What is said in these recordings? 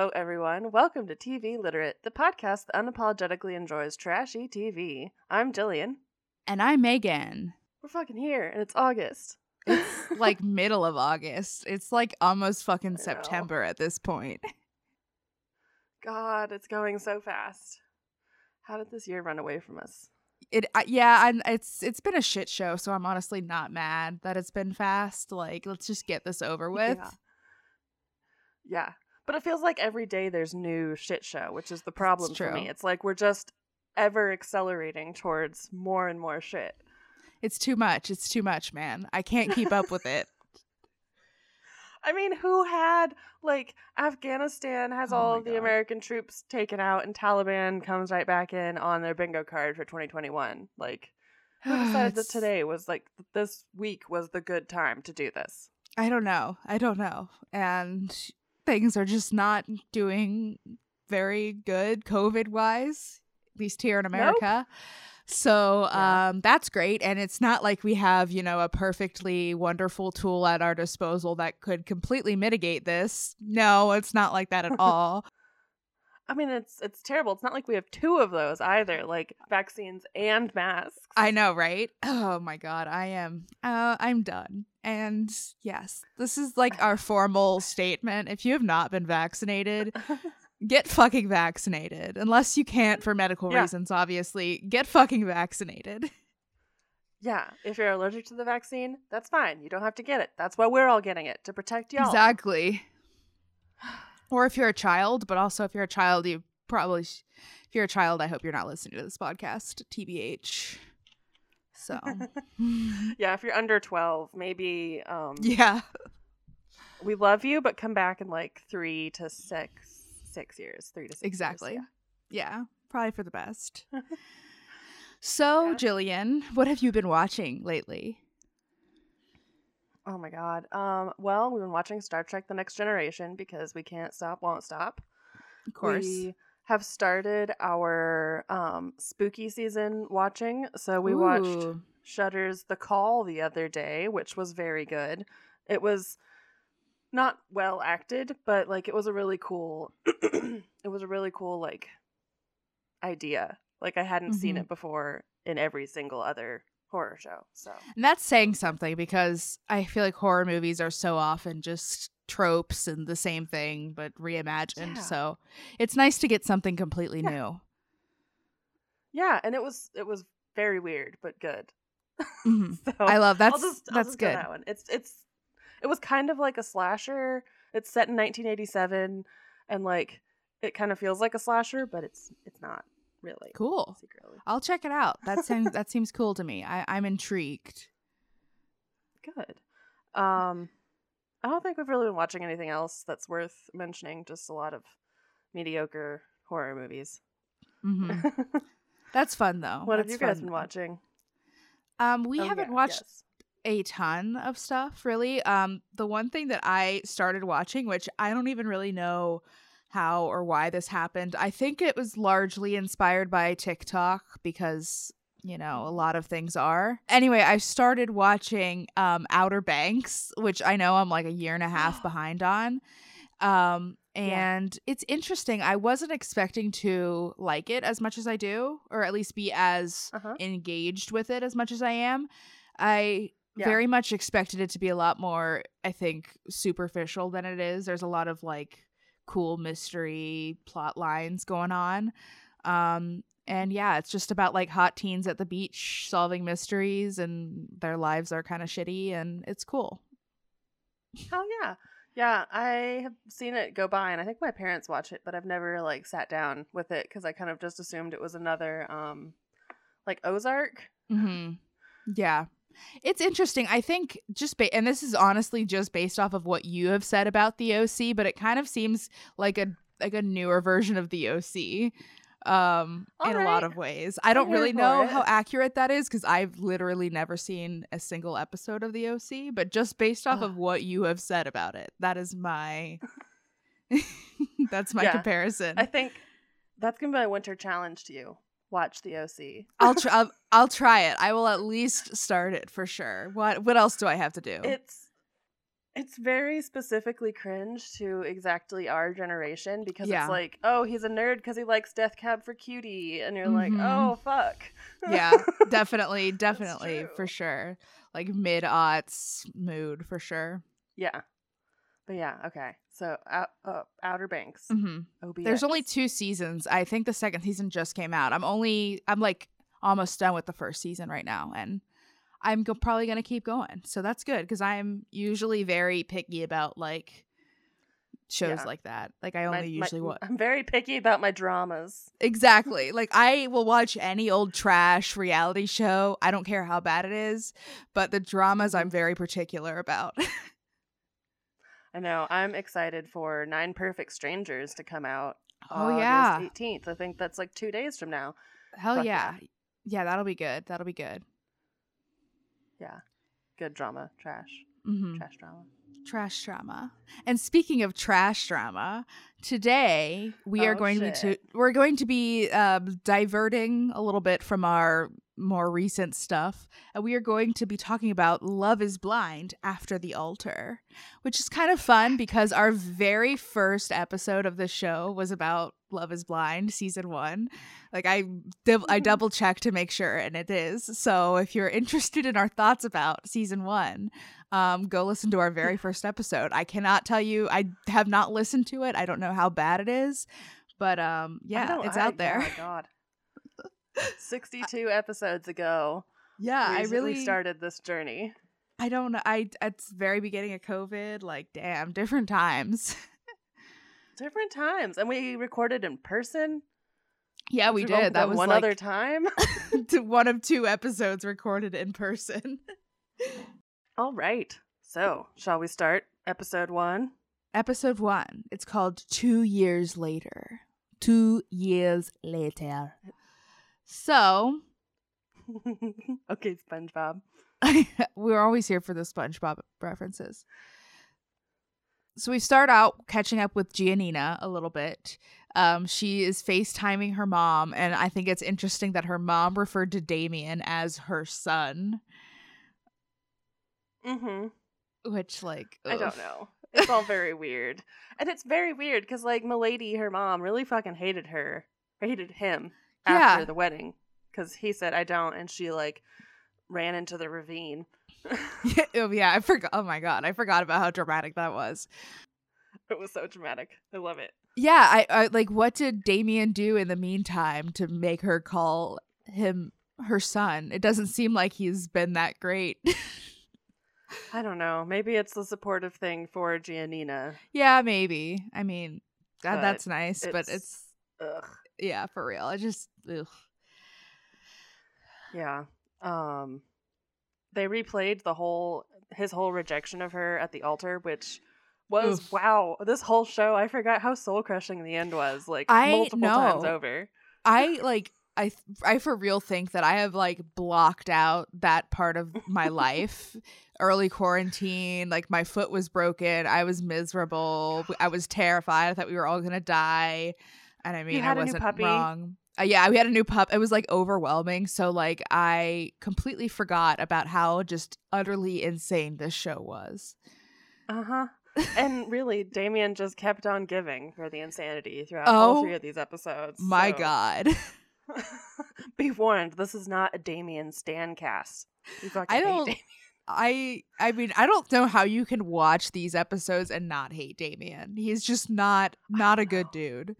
Hello, everyone. Welcome to TV Literate, the podcast that unapologetically enjoys trashy TV. I'm Jillian. And I'm Megan. We're fucking here, and it's August. It's like middle of August. It's like almost fucking. September at this point. God, it's going so fast. How did this year run away from us? It uh, yeah, and it's it's been a shit show, so I'm honestly not mad that it's been fast. Like, let's just get this over with. Yeah. Yeah. But it feels like every day there's new shit show, which is the problem for me. It's like we're just ever accelerating towards more and more shit. It's too much. It's too much, man. I can't keep up with it. I mean, who had like Afghanistan has Oh all of the God. American troops taken out and Taliban comes right back in on their bingo card for 2021? Like who decided that today was like this week was the good time to do this? I don't know. I don't know. And things are just not doing very good COVID wise, at least here in America. So Yeah. um, that's great. And it's not like we have, you know, a perfectly wonderful tool at our disposal that could completely mitigate this. No, it's not like that at all. I mean, it's it's terrible. It's not like we have two of those either, like vaccines and masks. I know, right? Oh my god, I am uh I'm done. And yes, this is like our formal statement. If you have not been vaccinated, get fucking vaccinated. Unless you can't for medical Yeah. reasons, obviously. Get fucking vaccinated. Yeah, if you're allergic to the vaccine, that's fine. You don't have to get it. That's why we're all getting it to protect y'all. Exactly. Or if you're a child, but also if you're a child, you probably sh- if you're a child, I hope you're not listening to this podcast, TBH. So, Yeah, if you're under 12, maybe um yeah. we love you, but come back in like three to six, six years, three to six. years, Exactly. yeah. Yeah, probably for the best. so, Yeah. Jillian, what have you been watching lately? Oh my god. Um. Well, we've been watching Star Trek: The Next Generation because we can't stop, won't stop. Of course. We have started our um spooky season watching. So we watched Ooh. Shudder's The Call the other day, which was very good. It was not well acted, but like it was a really cool it was a really cool like idea. Like I hadn't seen Mhm. it before in every single other horror show. So And that's saying something because I feel like horror movies are so often just tropes and the same thing but reimagined. Yeah. So, it's nice to get something completely Yeah. new. yeah, and it was it was very weird but good. Mhm. So I love that's I'll just, I'll that's go good. That one. It's it's it was kind of like a slasher. It's set in 1987, and like it kind of feels like a slasher, but it's it's not really. Cool. Secretly, I'll check it out. That seems that seems cool to me. I, I'm intrigued. good. Um, I don't think we've really been watching anything else that's worth mentioning. Just a lot of mediocre horror movies. hmm That's fun though. what have you guys fun, been watching? Um, we Oh, haven't yeah, watched yes. a ton of stuff really. Um, the one thing that I started watching, which I don't even really know how or why this happened, I think it was largely inspired by TikTok because you know a lot of things are. Anyway, I started watching um Outer Banks, which I know I'm like a year and a half behind on. Um, Yeah. and it's interesting. I wasn't expecting to like it as much as I do, or at least be as Uh-huh. engaged with it as much as I am. I Yeah. very much expected it to be a lot more, I think, superficial than it is. There's a lot of like cool mystery plot lines going on. Um and yeah, it's just about like hot teens at the beach solving mysteries and their lives are kind of shitty and it's cool. Hell yeah. Yeah, I have seen it go by and I think my parents watch it, but I've never like sat down with it cuz I kind of just assumed it was another um like Ozark. Mm-hmm. Yeah. It's interesting. I think just ba- and this is honestly just based off of what you have said about the OC, but it kind of seems like a like a newer version of the OC um in a lot of ways. I don't really know it. how accurate that is cuz I've literally never seen a single episode of the OC, but just based off of what you have said about it, that is my that's my Yeah. comparison. I think that's going to be my winter challenge to you. Watch the OC. I'll try I'll, I'll try it. I will at least start it for sure. What what else do I have to do? It's It's very specifically cringe to exactly our generation because Yeah. it's like, oh, he's a nerd because he likes Death Cab for Cutie, and you're like, Mhm. oh, fuck. yeah, definitely, definitely, for sure. Like mid aughts mood for sure. yeah. But yeah, okay. So, out, uh, Outer Banks. hmm OBX. There's only two seasons. I think the second season just came out. I'm only, I'm like almost done with the first season right now, and I'm go- probably gonna keep going. So that's good because I'm usually very picky about like shows Yeah. like that. Like I only my- usually watch I'm very picky about my dramas. exactly. Like I will watch any old trash reality show. I don't care how bad it is, but the dramas I'm very particular about. I know. I'm excited for Nine Perfect Strangers to come out. oh August yeah, 18th. I think that's like two days from now. hell fuck yeah. yeah. yeah, That'll be good. That'll be good. Yeah. Good drama. Trash. hmm Trash drama. trash drama. And speaking of trash drama, today we are Oh, going to be to, we're going to be um, diverting a little bit from our more recent stuff, and we are going to be talking about Love Is Blind after the altar, which is kind of fun because our very first episode of the show was about Love Is Blind season one. Like I, I Mhm. double checked to make sure, and it is. So if you're interested in our thoughts about season one, um, go listen to our very first episode. I cannot tell you. I have not listened to it. I don't know how bad it is, but um, yeah, it's I- out there. Oh my god. 62 episodes ago. Yeah, I really started this journey. I don't know. I at the very beginning of COVID, like damn, different times. Different times. And we recorded in person. yeah, we did. That was one like other time. one of two episodes recorded in person. All right. So, shall we start episode one? Episode one. It's called Two Years Later. Two years later. So okay, SpongeBob. we're always here for the SpongeBob references. So we start out catching up with Giannina a little bit. Um, she is FaceTiming her mom, and I think it's interesting that her mom referred to Damian as her son, Mm-hmm. which like I don't know. It's all very weird. And it's very weird because, like, Milady, her mom, really fucking hated her. Hated him after Yeah. the wedding. Because he said, I don't. And she, like, ran into the ravine. oh yeah, I forgot. Oh my god, I forgot about how dramatic that was. it was so dramatic. I love it. Yeah, I, I like. What did Damian do in the meantime to make her call him her son? It doesn't seem like he's been that great. I don't know. Maybe it's the supportive thing for Giannina. yeah, maybe. I mean, But that's nice, but it's Ugh. Yeah, for real. I just ugh. Yeah. Um they replayed the whole his whole rejection of her at the altar, which was Oof. wow. This whole show, I forgot how soul crushing the end was, like I multiple times over. I like I I for real think that I have like blocked out that part of my life. Early quarantine, like my foot was broken. I was miserable. I was terrified. I thought we were all gonna die. And I mean, had I a wasn't puppy? wrong. Uh, yeah, we had a new pup. It was like overwhelming. So like I completely forgot about how just utterly insane this show was. Uh-huh. and really, Damian just kept on giving for the insanity throughout Oh, all three of these episodes. My so- God. Be warned, this is not a Damian Stan cast. I don't- Damian. I I mean I don't know how you can watch these episodes and not hate Damian. He's just not not a good dude.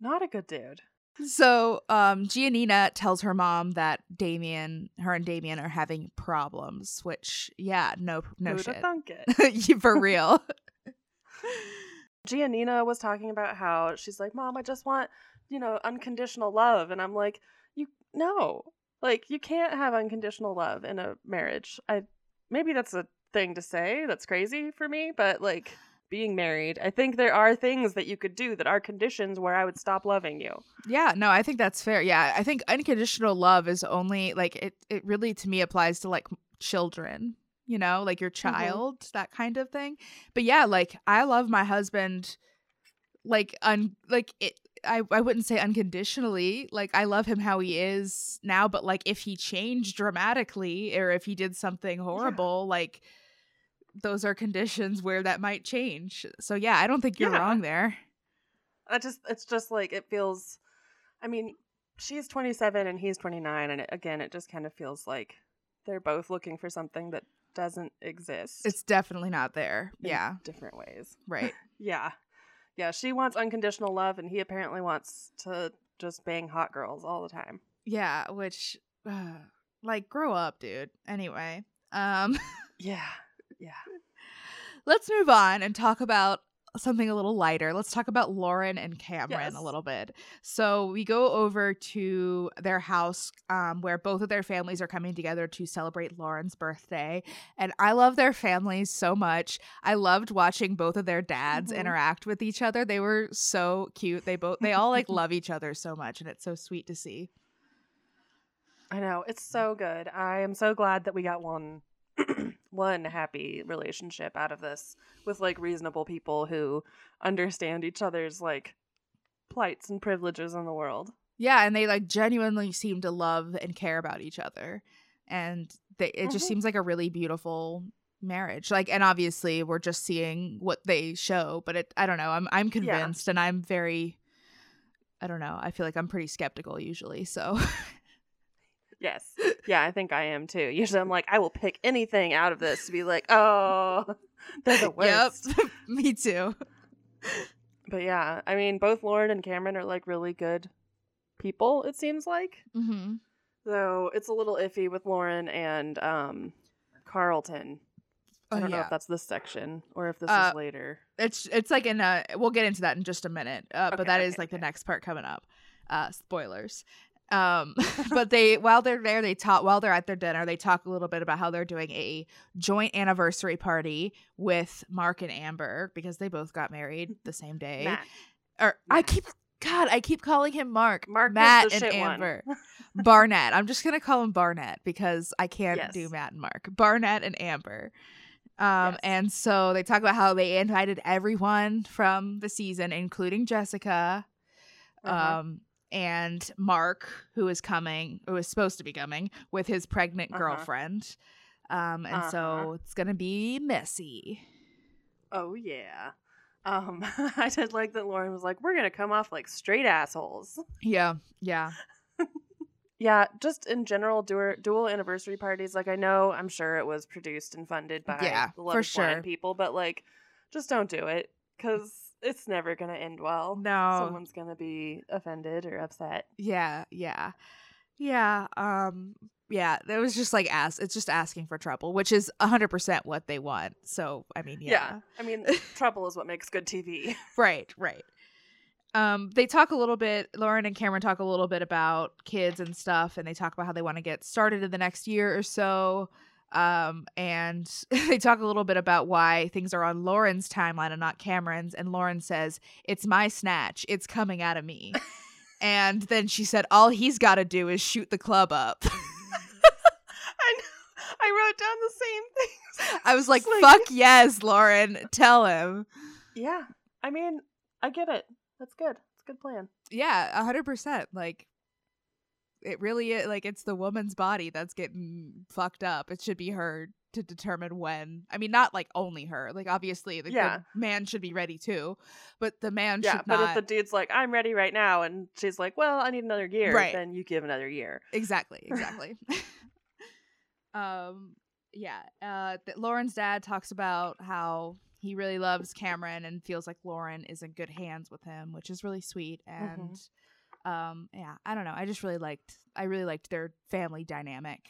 Not a good dude. So um Giannina tells her mom that Damian her and Damian are having problems, which yeah, no no Who'da shit. thunk it? For real. Giannina was talking about how she's like, Mom, I just want, you know, unconditional love. And I'm like, You no. Like, you can't have unconditional love in a marriage. I maybe that's a thing to say. That's crazy for me, but like being married, I think there are things that you could do that are conditions where I would stop loving you. Yeah, no, I think that's fair. Yeah, I think unconditional love is only like it it really to me applies to like children, you know, like your mm-hmm. child, that kind of thing. But yeah, like I love my husband like un like it I, I wouldn't say unconditionally. Like I love him how he is now, but like if he changed dramatically or if he did something horrible, like those are conditions where that might change. So yeah, I don't think you're Yeah. wrong there. I just it's just like it feels I mean, she's 27 and he's 29 and it, again it just kind of feels like they're both looking for something that doesn't exist. It's definitely not there. in Yeah, different ways. right. Yeah. Yeah, she wants unconditional love and he apparently wants to just bang hot girls all the time. Yeah, which uh, like grow up, dude. Anyway, um Yeah. Yeah. let's move on and talk about something a little lighter. Let's talk about Lauren and Cameron Yes. a little bit. So we go over to their house um, where both of their families are coming together to celebrate Lauren's birthday. And I love their families so much. I loved watching both of their dads Mhm. interact with each other. They were so cute. They both they all like love each other so much and it's so sweet to see. I know. It's so good. I am so glad that we got one one happy relationship out of this with like reasonable people who understand each other's like plights and privileges in the world. Yeah, and they like genuinely seem to love and care about each other. And they it just Mhm. seems like a really beautiful marriage. Like and obviously we're just seeing what they show, but it I don't know. I'm I'm convinced and I'm very I don't know. I feel like I'm pretty skeptical usually. So Yes. Yeah, I think I am too. Usually I'm like, I will pick anything out of this to be like, oh, they're the worst. Yep. Me too. But yeah, I mean, both Lauren and Cameron are like really good people, it seems like. hmm Though it's a little iffy with Lauren and um Carlton. I Oh don't know yeah. if that's this section or if this Uh, is later. It's it's like in a we'll get into that in just a minute. Uh, but Okay, that is okay, like the next part coming up. Uh spoilers. Um but they while they're there they talk while they're at their dinner they talk a little bit about how they're doing a joint anniversary party with Mark and Amber because they both got married the same day. Matt. Or I keep God, I keep calling him Mark. Mark Matt and. Amber. Barnett. I'm just gonna call him Barnett because I can't do Matt and Mark. Barnett and Amber. Um, Yes. and so they talk about how they invited everyone from the season, including Jessica, Uh-huh. um, and Mark, who is coming, who is supposed to be coming with his pregnant Uh-huh. girlfriend. Um, and so Uh-huh. it's gonna be messy. Oh yeah. Um I did like that Lauren was like, We're gonna come off like straight assholes. Yeah, yeah, Yeah, just in general, dual, dual anniversary parties. Like I know, I'm sure it was produced and funded by Yeah, the Love for sure. people, but like, just don't do it because it's never gonna end well. No. someone's gonna be offended or upset. yeah, yeah, yeah. Um, yeah. It was just like ask. It's just asking for trouble, which is hundred percent what they want. So I mean, yeah. I mean, trouble is what makes good TV. Right, right. Um, they talk a little bit. Lauren and Cameron talk a little bit about kids and stuff, and they talk about how they want to get started in the next year or so. Um, and they talk a little bit about why things are on Lauren's timeline and not Cameron's. And Lauren says, "It's my snatch. It's coming out of me." and then she said, "All he's got to do is shoot the club up." I know. I wrote down the same things. I was like, like- "Fuck yes, Lauren. Tell him." Yeah, I mean, I get it. That's good. It's a good plan. Yeah, a hundred percent. Like it really is like it's the woman's body that's getting fucked up. It should be her to determine when. I mean, not like only her. Like obviously the, the Yeah. man should be ready too, but the man should be. Yeah, should but not. if the dude's like, "I'm ready right now," and she's like, "Well, I need another year," Right. then you give another year. exactly, exactly. um, yeah. Uh, th- Lauren's dad talks about how he really loves Cameron and feels like Lauren is in good hands with him, which is really sweet. Mm-hmm. Um, yeah, I don't know. I just really liked. I really liked their family dynamic.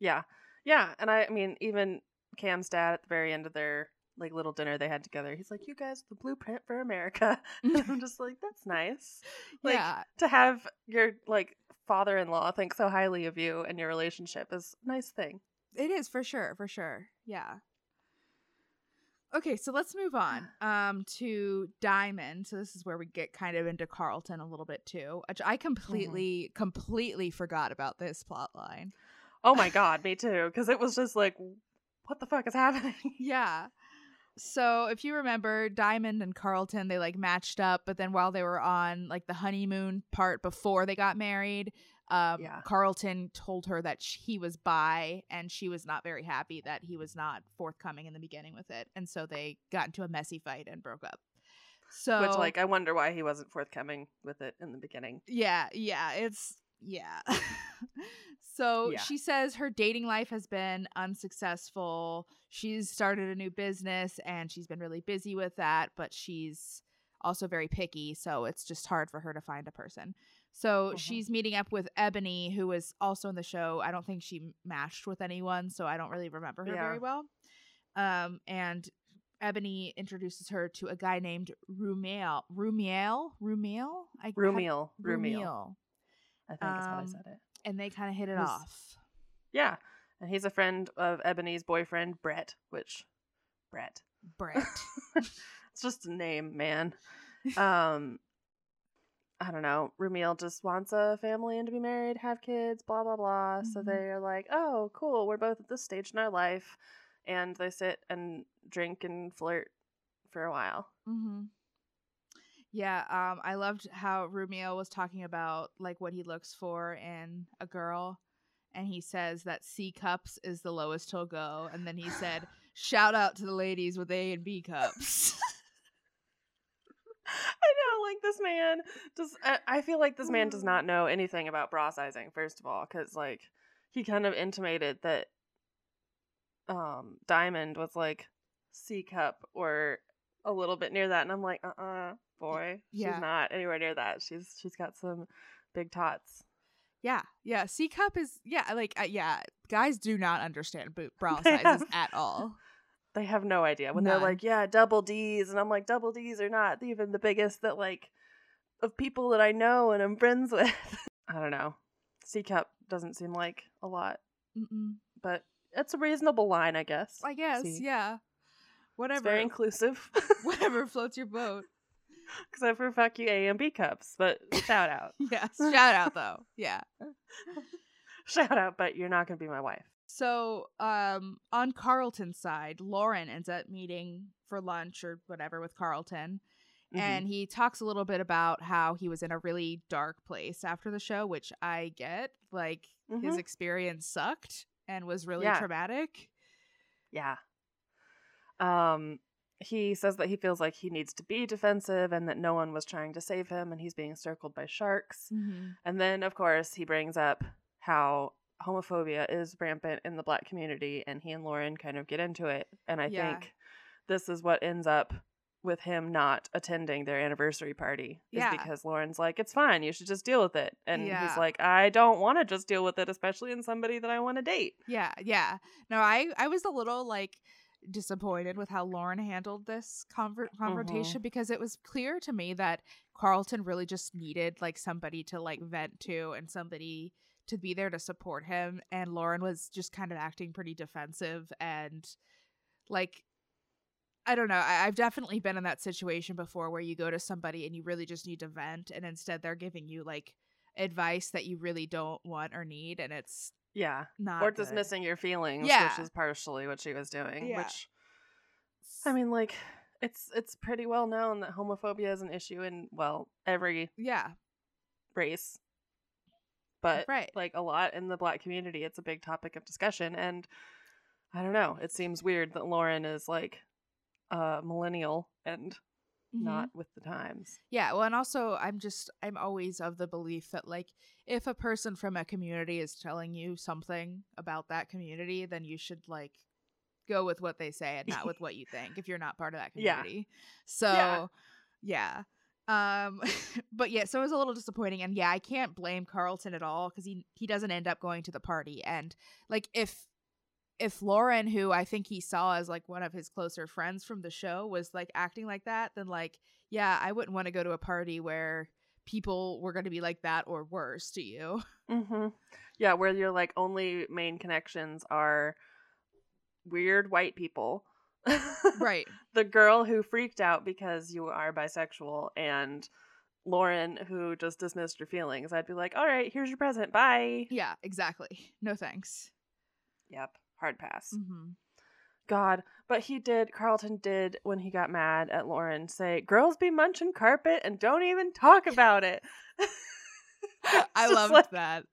Yeah, yeah, and I, I mean, even Cam's dad at the very end of their like little dinner they had together, he's like, "You guys, the blueprint for America," and I'm just like, "That's nice." Like yeah, to have your like father-in-law think so highly of you and your relationship is a nice thing. it is for sure, for sure. Yeah. Okay, so let's move on um to Diamond. So this is where we get kind of into Carlton a little bit too. Which I completely completely forgot about this plot line. Oh my god, me too, because it was just like, what the fuck is happening? Yeah. So if you remember, Diamond and Carlton, they like matched up, but then while they were on like the honeymoon part before they got married, Um, Yeah. Carlton told her that sh- he was bi, and she was not very happy that he was not forthcoming in the beginning with it, and so they got into a messy fight and broke up. So, Which, like, I wonder why he wasn't forthcoming with it in the beginning. yeah, yeah, it's yeah. so Yeah. she says her dating life has been unsuccessful. She's started a new business and she's been really busy with that, but she's also very picky, so it's just hard for her to find a person. So Mhm. she's meeting up with Ebony, who was also in the show. I don't think she matched with anyone, so I don't really remember her Yeah. very well. Um, and Ebony introduces her to a guy named Rumiel. Rumiel? Rumiel? I Rumiel. Rumiel. Rumiel. I think that's how I Um, said it. And they kind of hit it off. Yeah. And he's a friend of Ebony's boyfriend, Brett, which, Brett. Brett. it's just a name, man. Um, I don't know. Rumiel just wants a family and to be married, have kids, blah blah blah. So Mhm. they're like, "Oh, cool. We're both at this stage in our life," and they sit and drink and flirt for a while. hmm Yeah, um, I loved how Rumiel was talking about like what he looks for in a girl, and he says that C cups is the lowest he'll go, and then he said, "Shout out to the ladies with A and B cups." I know, like this man does. I- I feel like this man does not know anything about bra sizing. First of all, because like he kind of intimated that um Diamond was like C cup or a little bit near that, and I'm like, uh, uh boy, yeah. she's not anywhere near that. She's she's got some big tots. yeah, yeah, C cup is yeah, like uh, yeah, guys do not understand bo- bra sizes at all. They have no idea when None. they're like, yeah, double D's, and I'm like, double D's are not even the biggest that like of people that I know and I'm friends with. I don't know. C cup doesn't seem like a lot, Mm-mm. but it's a reasonable line, I guess. I guess, C. yeah, It's whatever, very inclusive. whatever floats your boat. Except for fuck you A and B cups, but shout out. Yes, shout out though, yeah. shout out, but you're not gonna be my wife. So, um, on Carlton's side, Lauren ends up meeting for lunch or whatever with Carlton, Mhm. and he talks a little bit about how he was in a really dark place after the show, which I get. Like his Mhm. experience sucked and was really Yeah. traumatic. Yeah. Um he says that he feels like he needs to be defensive and that no one was trying to save him and he's being circled by sharks. Mm-hmm. And then of course he brings up how homophobia is rampant in the black community and he and Lauren kind of get into it and I Yeah. think this is what ends up with him not attending their anniversary party is Yeah. because Lauren's like it's fine you should just deal with it and Yeah. he's like I don't want to just deal with it especially in somebody that I want to date. Yeah, yeah. No, I I was a little like disappointed with how Lauren handled this conver- Mm-hmm. confrontation because it was clear to me that Carlton really just needed like somebody to like vent to and somebody to be there to support him and Lauren was just kind of acting pretty defensive and like I don't know. I- I've definitely been in that situation before where you go to somebody and you really just need to vent and instead they're giving you like advice that you really don't want or need and it's Yeah. not or good. dismissing your feelings, Yeah. which is partially what she was doing. Yeah. Which I mean, like, it's it's pretty well known that homophobia is an issue in well every Yeah, race, but right. like a lot in the black community, it's a big topic of discussion. And I don't know, it seems weird that Lauren is like a millennial and Mhm. not with the times. Yeah, well, and also I'm just I'm always of the belief that like if a person from a community is telling you something about that community, then you should like go with what they say and not with what you think if you're not part of that community. Yeah. community. So, yeah. Um but yeah, so it was a little disappointing and yeah, I can't blame Carlton at all cuz he he doesn't end up going to the party and like if if Lauren, who I think he saw as like one of his closer friends from the show, was like acting like that, then like, yeah, I wouldn't want to go to a party where people were going to be like that or worse to you. Mm-hmm. Yeah, where your like only main connections are weird white people. Right. the girl who freaked out because you are bisexual and Lauren who just dismissed your feelings. I'd be like, "All right, here's your present. Bye." Yeah, exactly. No thanks. Yep, hard pass. hmm God, but he did Carlton did when he got mad at Lauren say, "Girls be munching carpet and don't even talk about it." I loved like- that.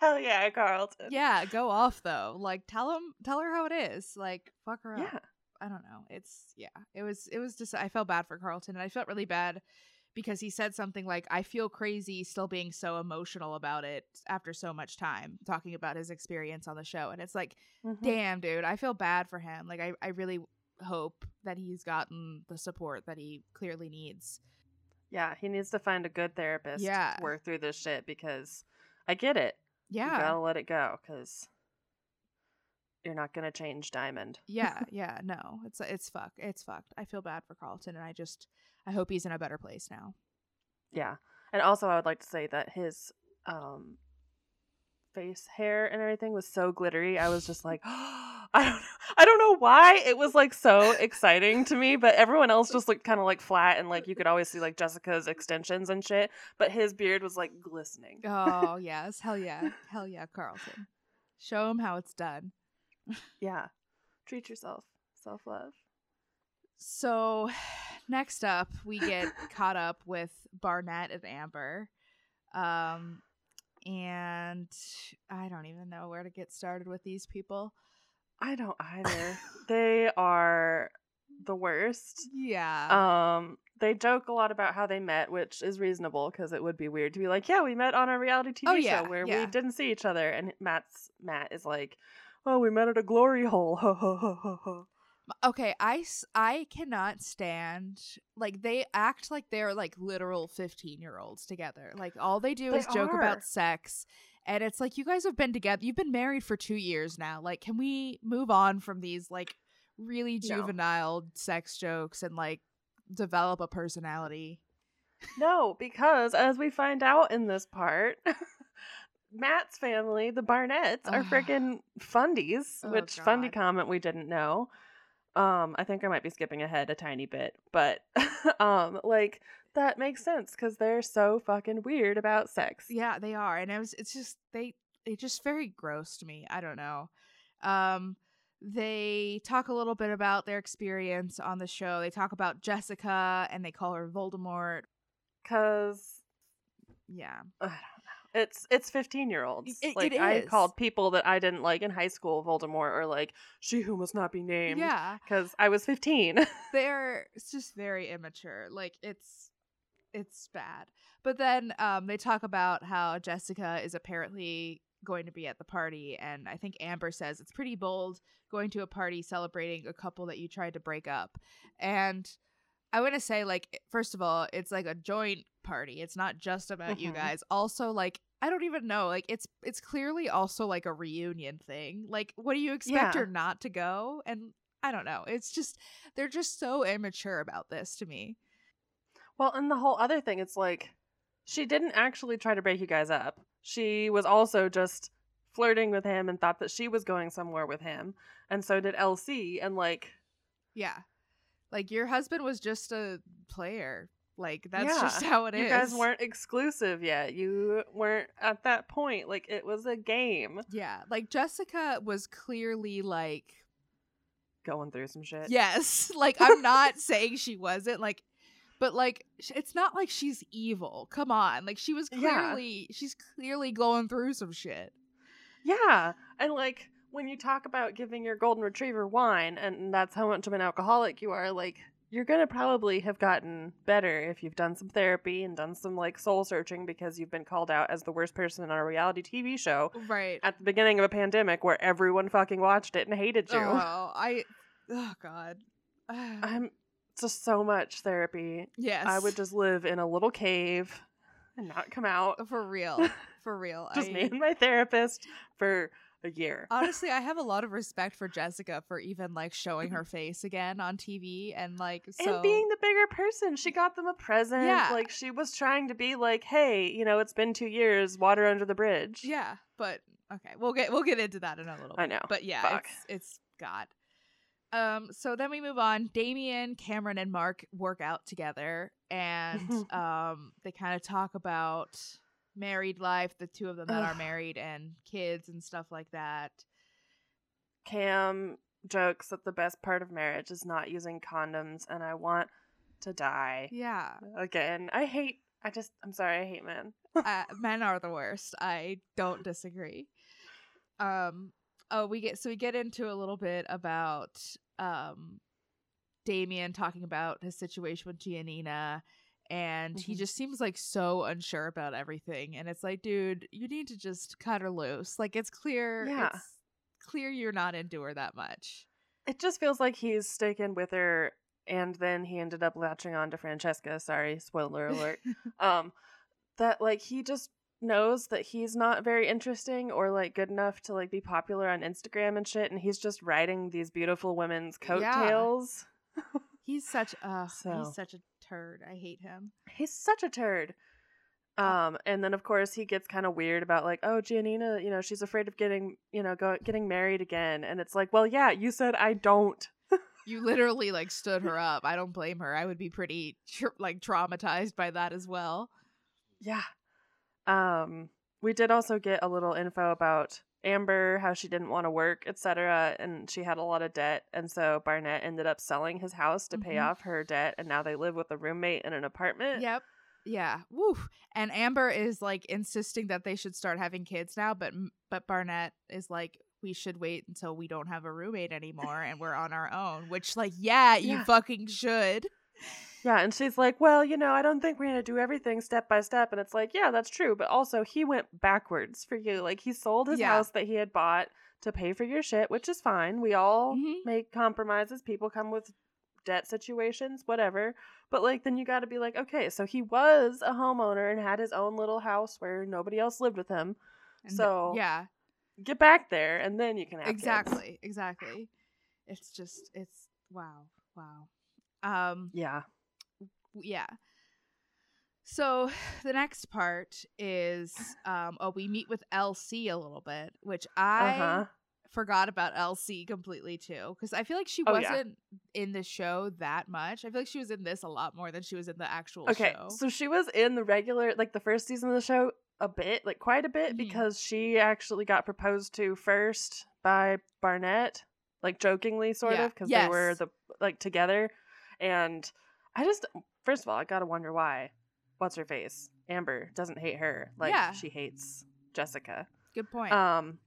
Hell yeah, Carlton. Yeah, go off though. Like tell him tell her how it is. Like fuck her up. I don't know. It's yeah. It was it was just I felt bad for Carlton and I felt really bad because he said something like I feel crazy still being so emotional about it after so much time talking about his experience on the show and it's like Mhm. damn dude, I feel bad for him. Like I I really hope that he's gotten the support that he clearly needs. Yeah, he needs to find a good therapist Yeah. to work through this shit because I get it. You Yeah. gotta let it go because you're not gonna change Diamond. yeah, yeah, no. It's it's fuck. It's fucked. I feel bad for Carlton and I just I hope he's in a better place now. Yeah. And also I would like to say that his um face hair and everything was so glittery. I was just like I don't know. I don't know why it was like so exciting to me, but everyone else just looked kind of like flat and like you could always see like Jessica's extensions and shit, but his beard was like glistening. Oh yes, hell yeah, hell yeah, Carlton. Show him how it's done. Yeah. Treat yourself. Self-love. So, next up, we get caught up with Barnett and Amber, um, and I don't even know where to get started with these people. I don't either. they are the worst. Yeah, Um, they joke a lot about how they met, which is reasonable because it would be weird to be like, "Yeah, we met on a reality TV Oh, show yeah, where yeah. we didn't see each other." And Matt's Matt is like, "Oh, we met at a glory hole." Ho ho ho ho ho. okay. I I cannot stand like they act like they're like literal fifteen year olds together. Like all they do They is joke about sex. And it's like you guys have been together. You've been married for two years now. Like, can we move on from these like really No. juvenile sex jokes and like develop a personality? No, because as we find out in this part, Matt's family, the Barnetts, are freaking fundies, Oh, which fundy comment we didn't know. Um, I think I might be skipping ahead a tiny bit, but um, like that makes sense because they're so fucking weird about sex. Yeah, they are, and it was. It's just they. It just very gross to me. I don't know. Um, they talk a little bit about their experience on the show. They talk about Jessica, and they call her Voldemort. Because Yeah, I don't know. It's it's fifteen year olds. It- like it I called people that I didn't like in high school Voldemort or like she who must not be named. yeah. Because I was fifteen. They're it's just very immature. Like it's it's bad. But then um, they talk about how Jessica is apparently going to be at the party, and I think Amber says it's pretty bold going to a party celebrating a couple that you tried to break up. And I want to say, like, first of all, it's like a joint party. It's not just about you Mhm. guys. Also, like, I don't even know. Like, it's it's clearly also like a reunion thing. Like, what do you expect Yeah. her not to go? And I don't know. It's just they're just so immature about this to me. Well, and the whole other thing, it's like she didn't actually try to break you guys up. She was also just flirting with him and thought that she was going somewhere with him. And so did LC. And like, Yeah. Like your husband was just a player. Like that's Yeah, just how it is. you guys weren't exclusive yet. You weren't at that point. Like, it was a game Yeah. Like Jessica was clearly like going through some shit. yes. Like I'm not saying she wasn't like but like it's not like she's evil. Come on. Like she was Yeah. clearly she's clearly going through some shit. Yeah. And like, when you talk about giving your golden retriever wine, and that's how much of an alcoholic you are, like, you're gonna probably have gotten better if you've done some therapy and done some like soul searching because you've been called out as the worst person on a reality TV show Right. at the beginning of a pandemic where everyone fucking watched it and hated you. Oh, I oh god. I'm just so much therapy. yes. I would just live in a little cave and not come out. for real. For real. Just I, me and my therapist for a year. Honestly, I have a lot of respect for Jessica for even like showing her face again on TV and like so and being the bigger person she got them a present Yeah. like she was trying to be like hey you know it's been two years water under the bridge Yeah, but okay, we'll get we'll get into that in a little bit. I know. But yeah, Fuck. it's it's God. Um so then we move on. Damian, Cameron and Mark work out together and um they kind of talk about married life, the two of them that are married and kids and stuff like that. cam jokes that the best part of marriage is not using condoms and i want to die Yeah. again i hate I just, I'm sorry, I hate men. uh, men are the worst. I don't disagree. Um. Oh, we get so we get into a little bit about um, Damian talking about his situation with Giannina, and he Mhm. just seems like so unsure about everything. And it's like, dude, you need to just cut her loose. Like it's clear. Yeah. It's clear you're not into her that much. It just feels like he's sticking with her, and then he ended up latching on to Francesca. Sorry, spoiler alert. um, that like he just knows that he's not very interesting or like good enough to like be popular on Instagram and shit, and he's just riding these beautiful women's Yeah. coattails. He's such a So- he's such a turd. I hate him. He's such a turd. Um, and then of course he gets kind of weird about like, oh, Giannina, you know, she's afraid of getting, you know, go- getting married again, and it's like, well, yeah, you said I don't. You literally like stood her up. I don't blame her. I would be pretty like traumatized by that as well. Yeah. Um, we did also get a little info about Amber, how she didn't want to work, etc., and she had a lot of debt, and so Barnett ended up selling his house to pay Mhm. off her debt, and now they live with a roommate in an apartment. Yep. Yeah. Woo. And Amber is like insisting that they should start having kids now, but but Barnett is like we should wait until we don't have a roommate anymore and we're on our own, which like yeah, you Yeah. fucking should. Yeah, and she's like, "Well, you know, I don't think we're gonna do everything step by step." And it's like, "Yeah, that's true, but also he went backwards for you. Like he sold his Yeah. house that he had bought to pay for your shit, which is fine. We all Mhm. make compromises. People come with debt situations, whatever. But like, then you got to be like, okay, so he was a homeowner and had his own little house where nobody else lived with him. And So- yeah, Get back there, and then you can have kids. exactly, exactly. It's just it's wow, wow. Um Yeah. Yeah. So the next part is um oh we meet with LC a little bit, which I Uh huh. forgot about LC completely too because I feel like she Oh, wasn't in the show that much. I feel like she was in this a lot more than she was in the actual Okay, show. so she was in the regular, like the first season of the show, a bit, like quite a bit, Mhm. because she actually got proposed to first by Barnett, like jokingly, sort Yeah, of, because they were the like together. And I just, first of all, I gotta wonder why. What's her face? Amber doesn't hate her like Yeah. she hates Jessica. Good point. Um,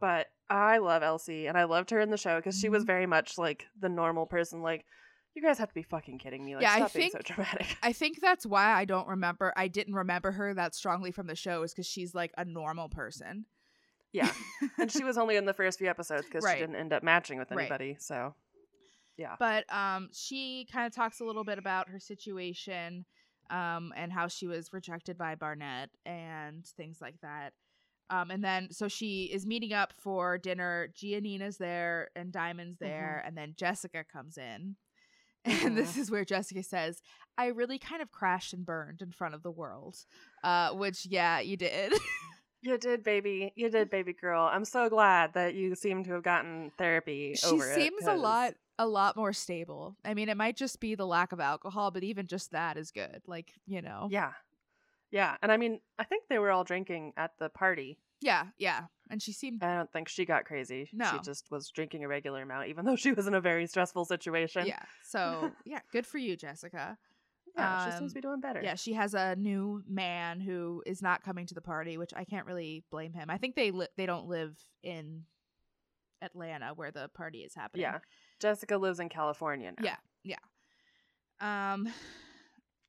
but I love LC, and I loved her in the show because she was Mhm. very much like the normal person. Like, you guys have to be fucking kidding me. Like, Yeah, I stop being so think- dramatic. I think that's why I don't remember. I didn't remember her that strongly from the show is because she's like a normal person. Yeah. and she was only in the first few episodes because Right. she didn't end up matching with Right. anybody. So, yeah. but um she kind of talks a little bit about her situation um and how she was rejected by Barnett and things like that. Um and then so she is meeting up for dinner. Giannina's there and Diamond's there and then Jessica comes in. And this is where Jessica says, "I really kind of crashed and burned in front of the world." Uh which yeah, you did. You did, baby. You did, baby girl. I'm so glad that you seem to have gotten therapy she over it. seems a 'cause- lot a lot more stable. I mean, it might just be the lack of alcohol, but even just that is good. Like, you know. Yeah. Yeah. And I mean, I think they were all drinking at the party. Yeah, yeah. And she seemed I don't think she got crazy. No. She just was drinking a regular amount, even though she was in a very stressful situation. yeah. So, yeah, good for you, Jessica. Yeah, she seems Um, to be doing better. Yeah, she has a new man who is not coming to the party, which I can't really blame him. I think they li- they don't live in Atlanta where the party is happening. Yeah. Jessica lives in California now. Yeah. Yeah. Um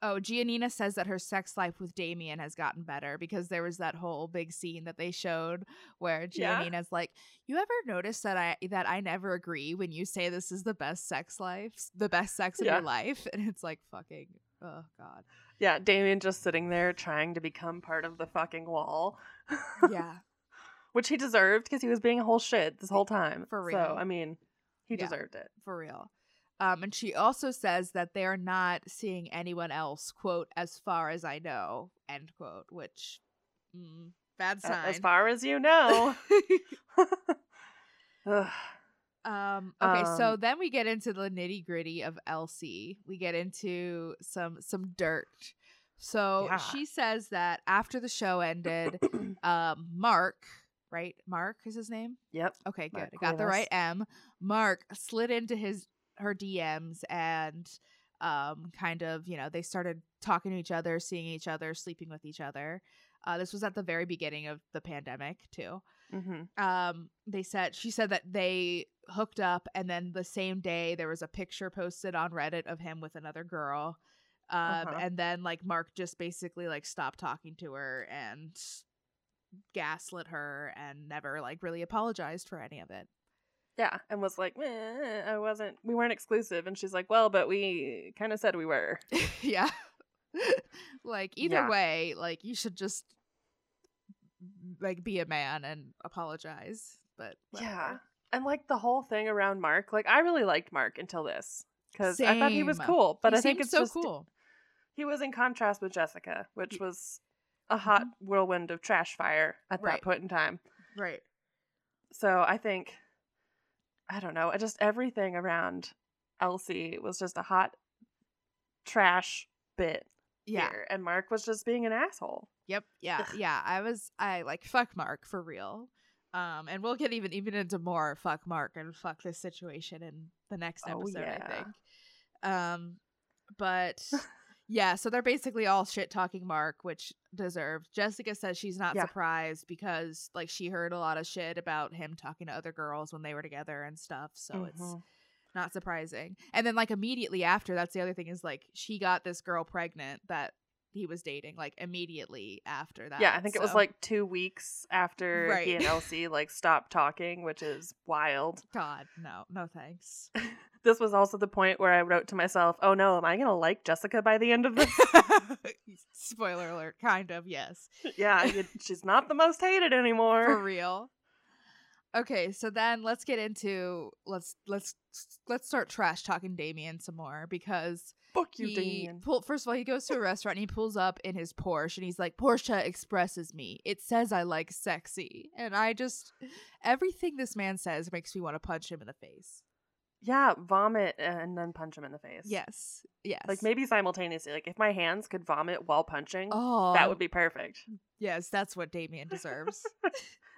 Oh, Giannina says that her sex life with Damian has gotten better because there was that whole big scene that they showed where Yeah. Giannina's like, "You ever notice that I that I never agree when you say this is the best sex life, the best sex of Yeah. your life?" And it's like, "Fucking, oh god." Yeah, Damian just sitting there trying to become part of the fucking wall. Yeah. Which he deserved because he was being a whole shit this whole time. For So, real. I mean, he Yeah. deserved it. for real. Um, and she also says that they're not seeing anyone else, quote, as far as I know, end quote, which, mm, bad sign. As far as you know. Um, okay, so Um, then we get into the nitty gritty of LC. We get into some some dirt. So Yeah. she says that after the show ended, um, Mark, right? Mark is his name. yep. Okay, good. Mark I got the right M. Mark slid into his her DMs and um, kind of, you know, they started talking to each other, seeing each other, sleeping with each other. Uh, this was at the very beginning of the pandemic too. Mm-hmm. Um, they said she said that they hooked up, and then the same day there was a picture posted on Reddit of him with another girl. Um, Uh-huh. and then like Mark just basically like stopped talking to her and gaslit her and never like really apologized for any of it. Yeah, and was like, "Eh, I wasn't. We weren't exclusive, and she's like, well, but we kind of said we were. yeah. like either Yeah. way, like you should just like be a man and apologize. But Yeah, and like the whole thing around Mark, like I really liked Mark until this because I thought he was cool, but He I think it's so just cool. he was in contrast with Jessica, which was a hot whirlwind of trash fire at Right. that point in time. Right. So I think, I don't know, I just everything around LC was just a hot trash bit Yeah. here, and Mark was just being an asshole. Yep. Yeah. Yeah. I was I like fuck Mark for real. Um, and we'll get even even into more fuck Mark and fuck this situation in the next Oh, episode, I yeah. think. Um, but yeah, so they're basically all shit talking Mark, which deserved. Jessica says she's not Yeah. surprised because like she heard a lot of shit about him talking to other girls when they were together and stuff. So it's Mhm. not surprising. And then like immediately after, that's the other thing is like she got this girl pregnant that he was dating like immediately after that. Yeah, I think it was like two weeks after Right. he and LC like stopped talking, which is wild. God, no, no thanks. This was also the point where I wrote to myself, "Oh no, am I gonna like Jessica by the end of this?" Spoiler alert, kind of, yes. yeah, you- she's not the most hated anymore. For real. Okay, so then let's get into let's let's let's start trash talking Damian some more because Fuck you, Damian. pull, first of all he goes to a restaurant and he pulls up in his Porsche and he's like Porsche expresses me. It says I like sexy. And I just everything this man says makes me want to punch him in the face. Yeah, vomit and then punch him in the face. Yes. Yes. like maybe simultaneously. Like if my hands could vomit while punching, Oh, that would be perfect. Mm, yes, that's what Damian deserves.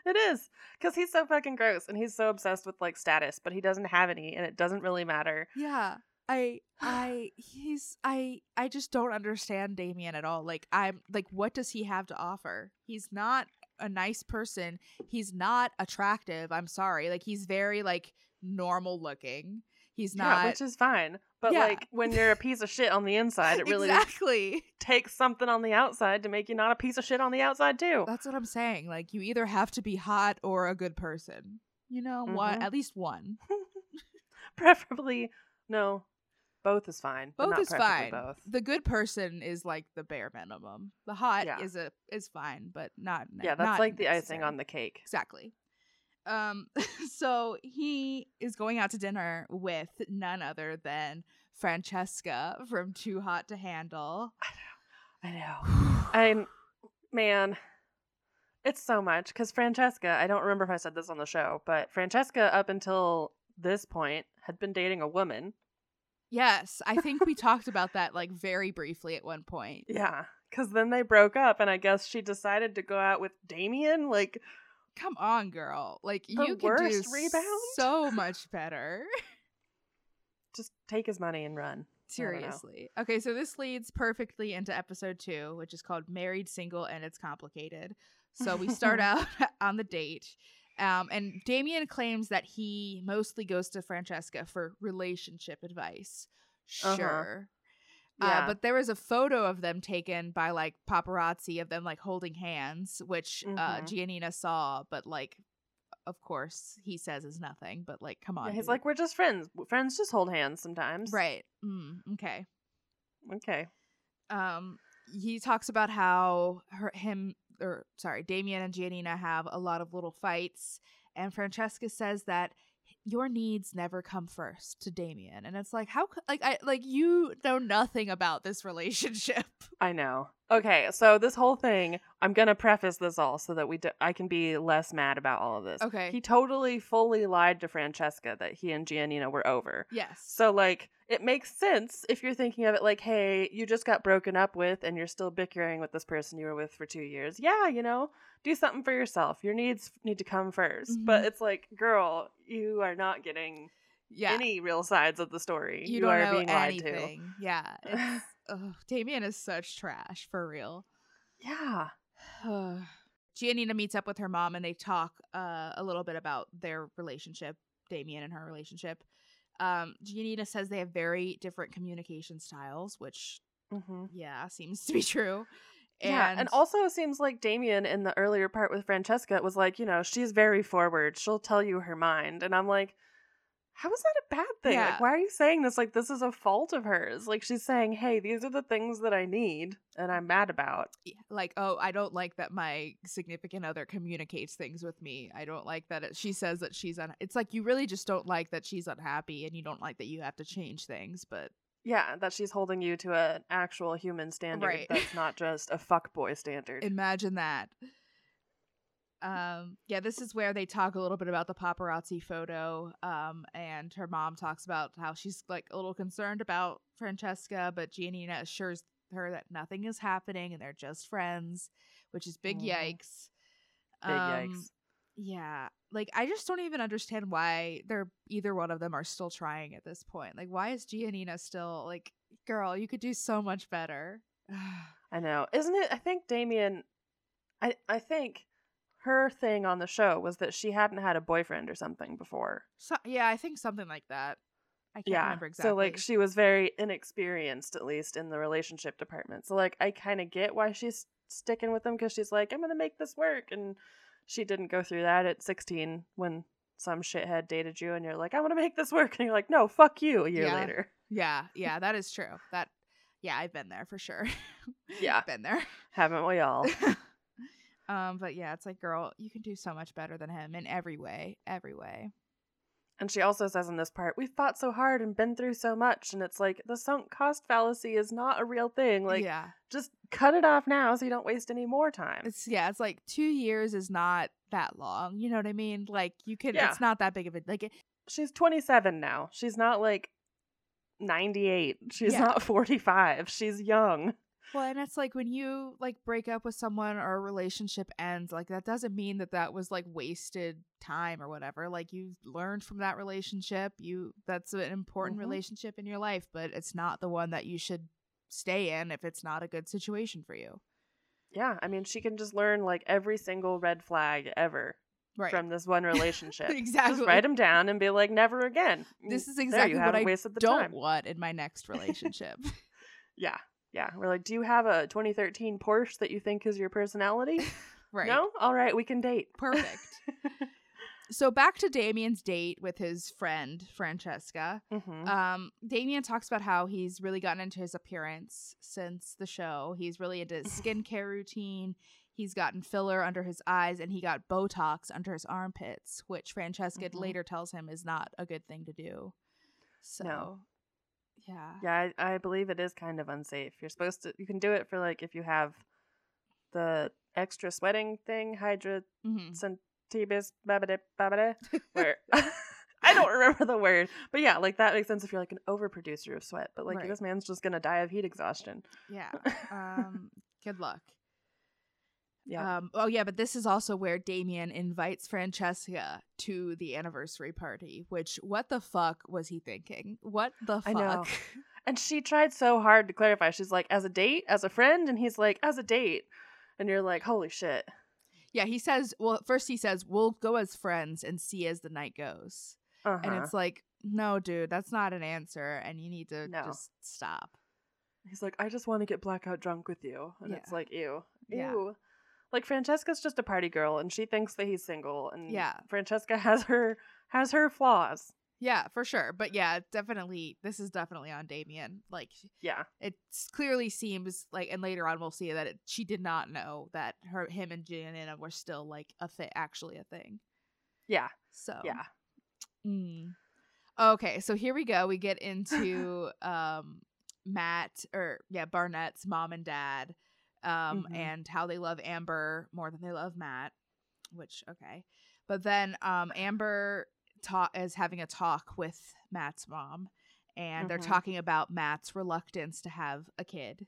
It is because he's so fucking gross and he's so obsessed with like status, but he doesn't have any, and it doesn't really matter. Yeah. I I he's I I just don't understand Damian at all. Like I'm like what does he have to offer? He's not a nice person. He's not attractive. I'm sorry. Like he's very like normal looking. He's not yeah, which is fine. But Yeah. like when you're a piece of shit on the inside, it really Exactly. takes something on the outside to make you not a piece of shit on the outside too. That's what I'm saying. Like you either have to be hot or a good person. You know, one Mhm. at least one. Preferably, no, both is fine. Both is fine. Both. The good person is like the bare minimum. The hot Yeah. is a is fine, but not Yeah, that's like the icing on the cake. Exactly. Um, so he is going out to dinner with none other than Francesca from Too Hot to Handle. I know. I know. I'm man, it's so much because Francesca. I don't remember if I said this on the show, but Francesca, up until this point, had been dating a woman. yes, I think we talked about that like very briefly at one point. Yeah, because then they broke up, and I guess she decided to go out with Damian. Like, Come on, girl. Like The you can do rebound? so much better. just take his money and run. I don't know. Seriously. Okay, so this leads perfectly into episode two, which is called Married, Single, and It's Complicated. So we start out on the date. Um, and Damian claims that he mostly goes to Francesca for relationship advice. Uh-huh. Sure. Yeah, Uh, but there was a photo of them taken by like paparazzi of them like holding hands, which uh, Mhm. Giannina saw, but like, of course, he says is nothing. But like, come on, Yeah, he's dude. like, we're just friends. Friends just hold hands sometimes. right? Mm, okay. Okay. um he talks about how her him or sorry damian and giannina have a lot of little fights and francesca says that your needs never come first to damian and it's like how like i like you know nothing about this relationship I know. Okay, so this whole thing, I'm gonna preface this all so that we d- I can be less mad about all of this. Okay. He totally, fully lied to Francesca that he and Giannina were over. yes So like, it makes sense if you're thinking of it like, hey, you just got broken up with, and you're still bickering with this person you were with for two years. Yeah, you know, do something for yourself. Your needs need to come 1st But Mhm. it's like, girl, you are not getting yeah. any real sides of the story. you don't are know being lied to. anything. Yeah. It's ugh, Damian is such trash for real. Yeah. Giannina meets up with her mom and they talk uh, a little bit about their relationship, Damian and her relationship. Um, Giannina says they have very different communication styles, which, hmm yeah, seems to be true. yeah, and also it seems like Damian in the earlier part with Francesca was like, you know, she's very forward. She'll tell you her mind, and I'm like, how is that a bad thing? Yeah. Like, why are you saying this? Like, this is a fault of hers. Like, she's saying, hey, these are the things that I need, and I'm mad about. Like oh i don't like that my significant other communicates things with me i don't like that it, she says that she's un- it's like you really just don't like that she's unhappy and you don't like that you have to change things but Yeah, that she's holding you to an actual human standard Right. that's not just a fuckboy standard. imagine that um yeah this is where they talk a little bit about the paparazzi photo um and her mom talks about how she's like a little concerned about francesca but giannina assures her that nothing is happening and they're just friends which is big Mhm. yikes Big Um, yikes. Yeah. Like I just don't even understand why they're either one of them are still trying at this point. Like why is Giannina still like girl, you could do so much better. I know. Isn't it? I think Damian, I, I think her thing on the show was that she hadn't had a boyfriend or something before. so, yeah, I think something like that. I can't yeah. remember exactly. So, like, she was very inexperienced, at least in the relationship department. So, like, I kind of get why she's sticking with him because she's like, I'm going to make this work. And she didn't go through that at 16 when some shithead dated you and you're like, I'm going to make this work. And you're like, no, fuck you a year Yeah. later. yeah, yeah, that is true. That yeah, I've been there for sure. Yeah. been there. Haven't we all? um, but yeah, it's like, girl, you can do so much better than him in every way, every way. And she also says in this part, we've fought so hard and been through so much. And it's like, the sunk cost fallacy is not a real thing. Like, yeah, just cut it off now so you don't waste any more time. it's yeah, it's like two years is not that long. You know what I mean? Like you can, Yeah. it's not that big of a like. It, She's 27 now. She's not like 98. She's Yeah. not 45. She's young. Well, and it's like when you like break up with someone or a relationship ends, like that doesn't mean that that was like wasted time or whatever. Like you learned from that relationship. You that's an important Mhm. relationship in your life, but it's not the one that you should stay in if it's not a good situation for you. Yeah, I mean, she can just learn like every single red flag ever Right. from this one relationship. exactly. Just write them down and be like, never again. This is there, exactly you what I Don't time. want in my next relationship. Yeah, yeah. We're like, do you have a 2013 Porsche that you think is your personality? right. No? All right, we can date. Perfect. so back to Damian's date with his friend Francesca. hmm Um, Damian talks about how he's really gotten into his appearance since the show. He's really into his skincare routine. He's gotten filler under his eyes and he got Botox under his armpits, which Francesca Mhm. later tells him is not a good thing to do. So, yeah. Yeah, I, I believe it is kind of unsafe. You're supposed to, you can do it for like if you have the extra sweating thing, hydra hmm centibus babade babade, where I don't remember the word, but yeah, like that makes sense if you're like an overproducer of sweat. But like Right. this man's just gonna die of heat exhaustion. Yeah. Um, good luck. Yeah, Um, oh yeah, but this is also where Damian invites Francesca to the anniversary party. Which, what the fuck was he thinking? What the I fuck? know. and she tried so hard to clarify. She's like, as a date, as a friend, and he's like, as a date, and you're like, holy shit. Yeah, he says. Well, first he says we'll go as friends and see as the night goes, Uh-huh. and it's like, no, dude, that's not an answer, and you need to No. just stop. He's like, I just want to get blackout drunk with you. And it's like, ew. Ew. Yeah. Like Francesca's just a party girl and she thinks that he's single and Yeah. Francesca has her has her flaws. Yeah, for sure. But yeah, definitely, this is definitely on Damian. Like, Yeah. it clearly seems like, and later on we'll see that it, she did not know that her, him, and Giannina were still like a thing, actually a thing. Yeah. So Yeah. Mm. Okay, so here we go. We get into um Matt or yeah, Barnett's mom and dad um Mhm. and how they love Amber more than they love Matt, which okay. But then um Amber ta- is having a talk with Matt's mom and they're Mhm. talking about Matt's reluctance to have a kid.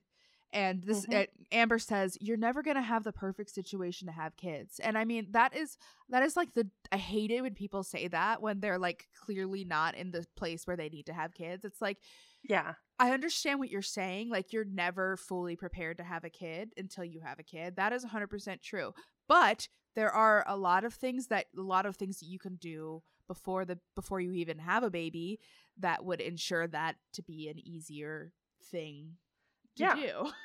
And this Mhm. uh, Amber says you're never going to have the perfect situation to have kids. And I mean that is that is like the I hate it when people say that when they're like clearly not in the place where they need to have kids. It's like Yeah. I understand what you're saying. Like, you're never fully prepared to have a kid until you have a kid. That is 100% true. But there are a lot of things that, a lot of things that you can do before the, before you even have a baby that would ensure that to be an easier thing to Yeah. do.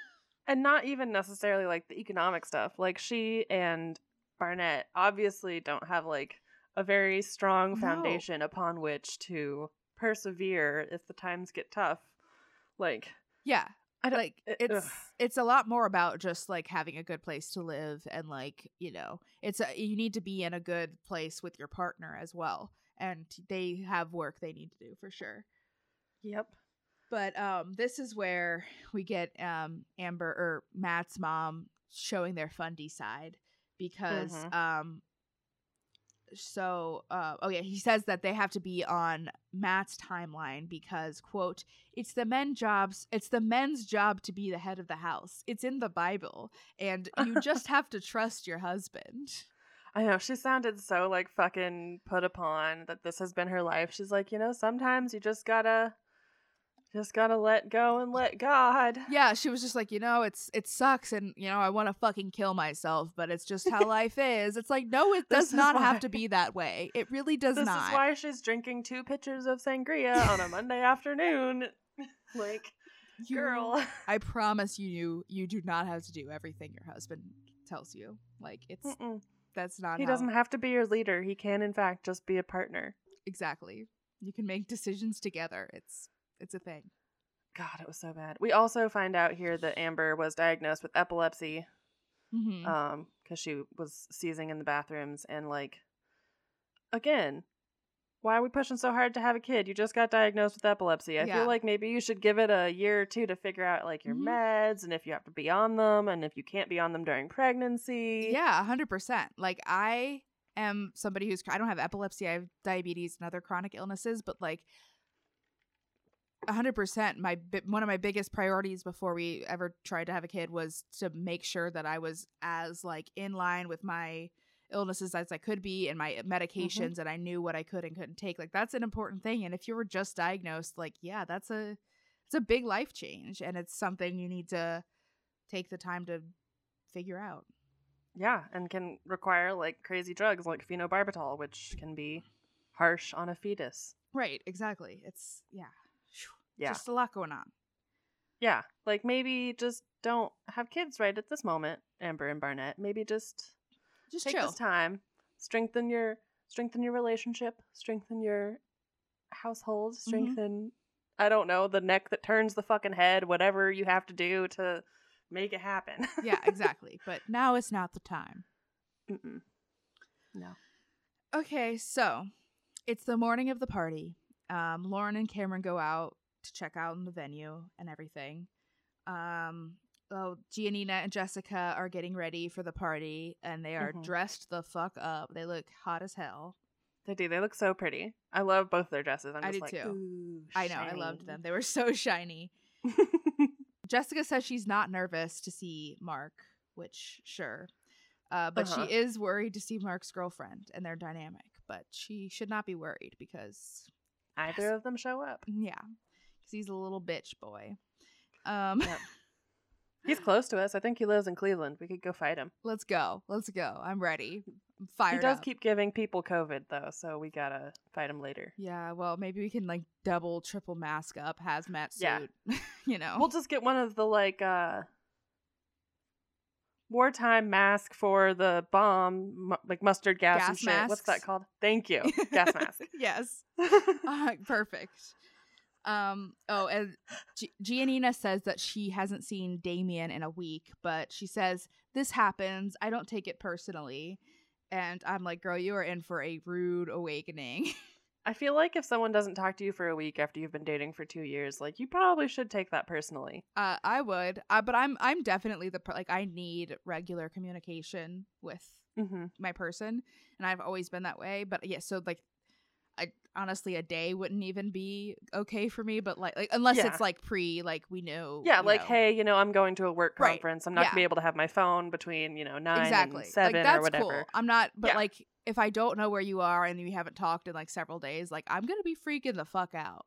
And not even necessarily like the economic stuff. Like she and Barnett obviously don't have like a very strong No. foundation upon which to persevere if the times get tough. Like yeah. I don't Like, it- it's, ugh. it's a lot more about just like having a good place to live and like, you know, it's a, you need to be in a good place with your partner as well. And they have work they need to do for sure. Yep. But um, this is where we get um, Amber or Matt's mom showing their fundy side because Mhm. um, so uh, oh yeah he says that they have to be on Matt's timeline because quote it's the men jobs it's the men's job to be the head of the house it's in the Bible and you just have to trust your husband I know she sounded so like fucking put upon that this has been her life. She's like, you know, sometimes you just gotta just gotta let go and let God. yeah she was just like you know it's it sucks and you know i want to fucking kill myself but it's just how life is it's like no it does not why- have to be that way it really does this not This is why she's drinking two pitchers of sangria on a Monday afternoon. like, You- girl. i promise you you do not have to do everything your husband tells you like it's Mm-mm. that's not He how- doesn't have to be your leader. He can, in fact, just be a partner. exactly you can make decisions together it's it's a thing God, it was so bad. We also find out here that Amber was diagnosed with epilepsy Mhm. um because she was seizing in the bathrooms and like again why are we pushing so hard to have a kid you just got diagnosed with epilepsy i Yeah. feel like maybe you should give it a year or two to figure out like your Mhm. meds and if you have to be on them and if you can't be on them during pregnancy Yeah, hundred percent. Like I am somebody who's I don't have epilepsy, I have diabetes and other chronic illnesses, but like hundred percent. My one of my biggest priorities before we ever tried to have a kid was to make sure that I was as like in line with my illnesses as I could be and my mm-hmm. medications and I knew what I could and couldn't take. Like that's an important thing. And if you were just diagnosed, like yeah, that's a it's a big life change and it's something you need to take the time to figure out. yeah and can require like crazy drugs like phenobarbital which can be harsh on a fetus Right, exactly. It's yeah. Phew. yeah Just a lot going on. yeah like maybe just don't have kids right at this moment amber and barnett maybe just Just take chill. this time strengthen your strengthen your relationship strengthen your household Mm-hmm. strengthen i don't know the neck that turns the fucking head whatever you have to do to make it happen yeah, exactly. But now is not the time. Mm-mm. no Okay, so it's the morning of the party. Um, Lauren and Cameron go out to check out in the venue and everything. Um, oh, Giannina and Jessica are getting ready for the party, and they are Mhm. dressed the fuck up. They look hot as hell. they do they look so pretty i love both their dresses i'm I do like too. I know, I loved them. They were so shiny. Jessica says she's not nervous to see Mark, which sure. Uh, but Uh-huh. she is worried to see Mark's girlfriend and their dynamic. But she should not be worried because, either Yes. of them show up yeah, because he's a little bitch boy. Um, Yep. he's close to us i think he lives in cleveland we could go fight him let's go, let's go. I'm ready. I'm fired he does up. keep giving people covid though so we gotta fight him later Yeah, well, maybe we can like double, triple mask up, hazmat suit. Yeah. you know, We'll just get one of the like uh wartime mask for the bomb, mu- like mustard gas, and Gas shit. What's that called? Thank you, gas mask. yes. Uh, perfect. Um. Oh, and G- Giannina says that she hasn't seen Damian in a week, but she says this happens. I don't take it personally, and I'm like, girl, you are in for a rude awakening. I feel like if someone doesn't talk to you for a week after you've been dating for two years, like you probably should take that personally. uh, I would, uh, but I'm I'm definitely the per- like I need regular communication with Mm-hmm. my person, and I've always been that way. But yeah, so like. I honestly a day wouldn't even be okay for me. But like, like unless Yeah. it's like pre, like we know. Yeah, like, know. hey, you know, I'm going to a work Right, conference. I'm not yeah. gonna be able to have my phone between, you know, nine exactly and seven like that's or whatever. cool. I'm not, but Yeah. like if I don't know where you are and you haven't talked in like several days, like I'm gonna be freaking the fuck out.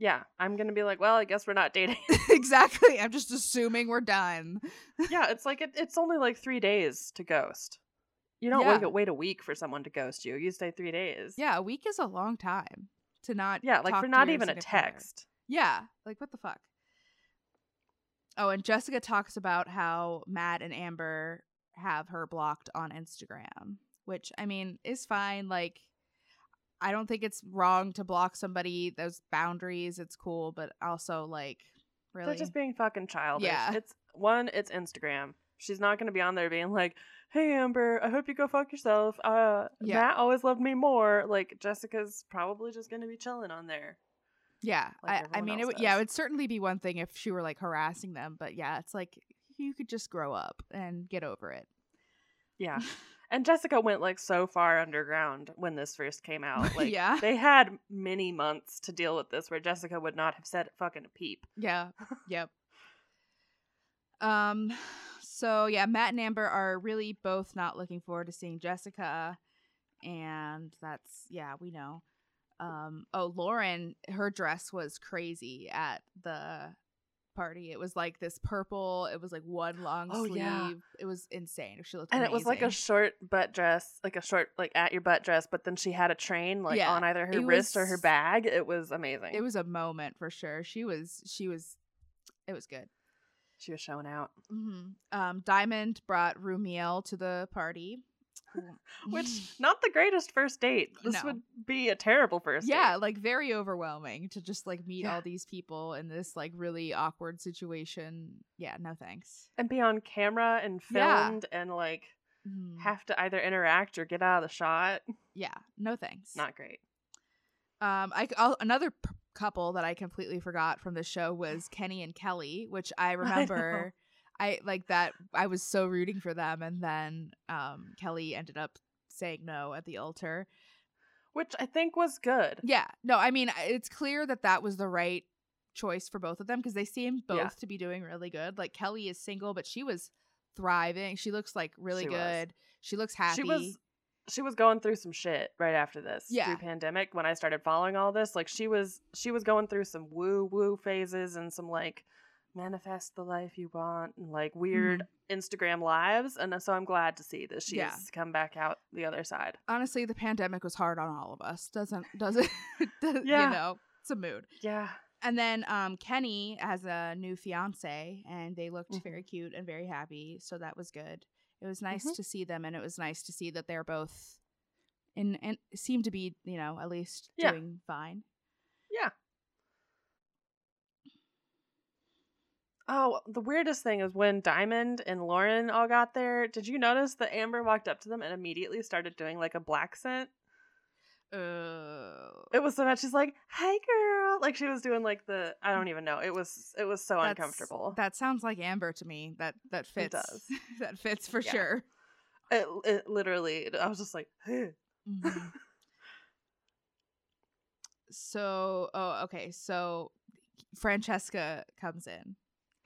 Yeah, I'm gonna be like, well, I guess we're not dating. exactly. I'm just assuming we're done. yeah, it's like it, it's only like three days to ghost. You don't Yeah. wait, wait a week for someone to ghost you. You stay three days. Yeah, a week is a long time to not. yeah, like for not even a text. Yeah, like what the fuck? Oh, and Jessica talks about how Matt and Amber have her blocked on Instagram, which I mean is fine. Like, I don't think it's wrong to block somebody. Those boundaries, it's cool, but also like, really, They're just being fucking childish. Yeah. It's one, it's Instagram. She's not gonna be on there being like, Hey Amber, I hope you go fuck yourself. Uh Yeah. Matt always loved me more. Like Jessica's probably just gonna be chilling on there. yeah. like I, I mean, it would, yeah, it would certainly be one thing if she were like harassing them, but yeah, it's like you could just grow up and get over it. Yeah. And Jessica went like so far underground when this first came out. Like Yeah. they had many months to deal with this where Jessica would not have said fucking a peep. Yeah. yep. Um so yeah, Matt and Amber are really both not looking forward to seeing Jessica and that's yeah, we know. Um oh, Lauren, her dress was crazy at the party. It was like this purple, it was like one long Oh, sleeve. yeah. It was insane. She looked And it was like a short butt dress, like a short like at your butt dress, but then she had a train like Yeah, on either her it wrist or her bag. It was amazing. it was a moment for sure. She was she was it was good. She was showing out. hmm Um, Diamond brought Rumiel to the party, Which not the greatest first date. This No. would be a terrible first yeah, date. like very overwhelming to just like meet Yeah. all these people in this like really awkward situation. Yeah, no thanks. And be on camera and Yeah. filmed and like Mhm. have to either interact or get out of the shot. Yeah, no thanks. Not great. Um, I I'll, another p- couple that I completely forgot from the show was Kenny and Kelly, which I remember. I like that. I was so rooting for them, and then um, Kelly ended up saying no at the altar. Which I think was good. Yeah. No, I mean, it's clear that that was the right choice for both of them because they seem both Yeah. to be doing really good. Like Kelly is single, but she was thriving. She looks like really She was. good. She looks happy. She was she was going through some shit right after this. Yeah. Through pandemic when I started following all this. Like she was she was going through some woo woo phases and some like manifest the life you want and like weird Instagram lives. And so I'm glad to see that she's Mm-hmm. Yeah. come back out the other side. Honestly, the pandemic was hard on all of us. Doesn't does it? does, Yeah. You know, it's a mood. Yeah. And then um, Kenny has a new fiance, and they looked Mhm. very cute and very happy. So that was good. It was nice Mhm. to see them, and it was nice to see that they're both in and seem to be, you know, at least Yeah. doing fine. Yeah. Oh, the weirdest thing is when Diamond and Lauren all got there. Did you notice that Amber walked up to them and immediately started doing like a blaccent? Uh, It was so much. She's like, "Hey, girl!" Like she was doing like the I don't even know. It was it was so uncomfortable. That sounds like Amber to me. That that fits. does. that fits for Yeah. sure. It, it literally. I was just like, "Huh." Mhm. so, oh, okay. So Francesca comes in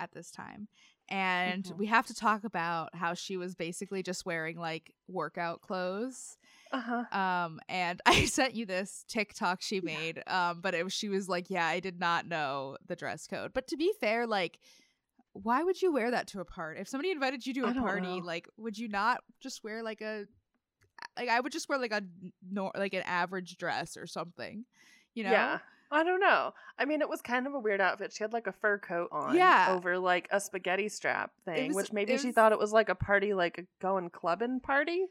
at this time. And Mhm. we have to talk about how she was basically just wearing like workout clothes. uh-huh. Um, and I sent you this TikTok she made. Um, but it was she was like, Yeah, I did not know the dress code. But to be fair, like, why would you wear that to a party? If somebody invited you to a party, know. like, would you not just wear like a like I would just wear like a nor like an average dress or something, you know? Yeah. I don't know. I mean, it was kind of a weird outfit. She had like a fur coat on, Yeah. over like a spaghetti strap thing, was- which maybe it she was- thought it was like a party, like a going clubbing party.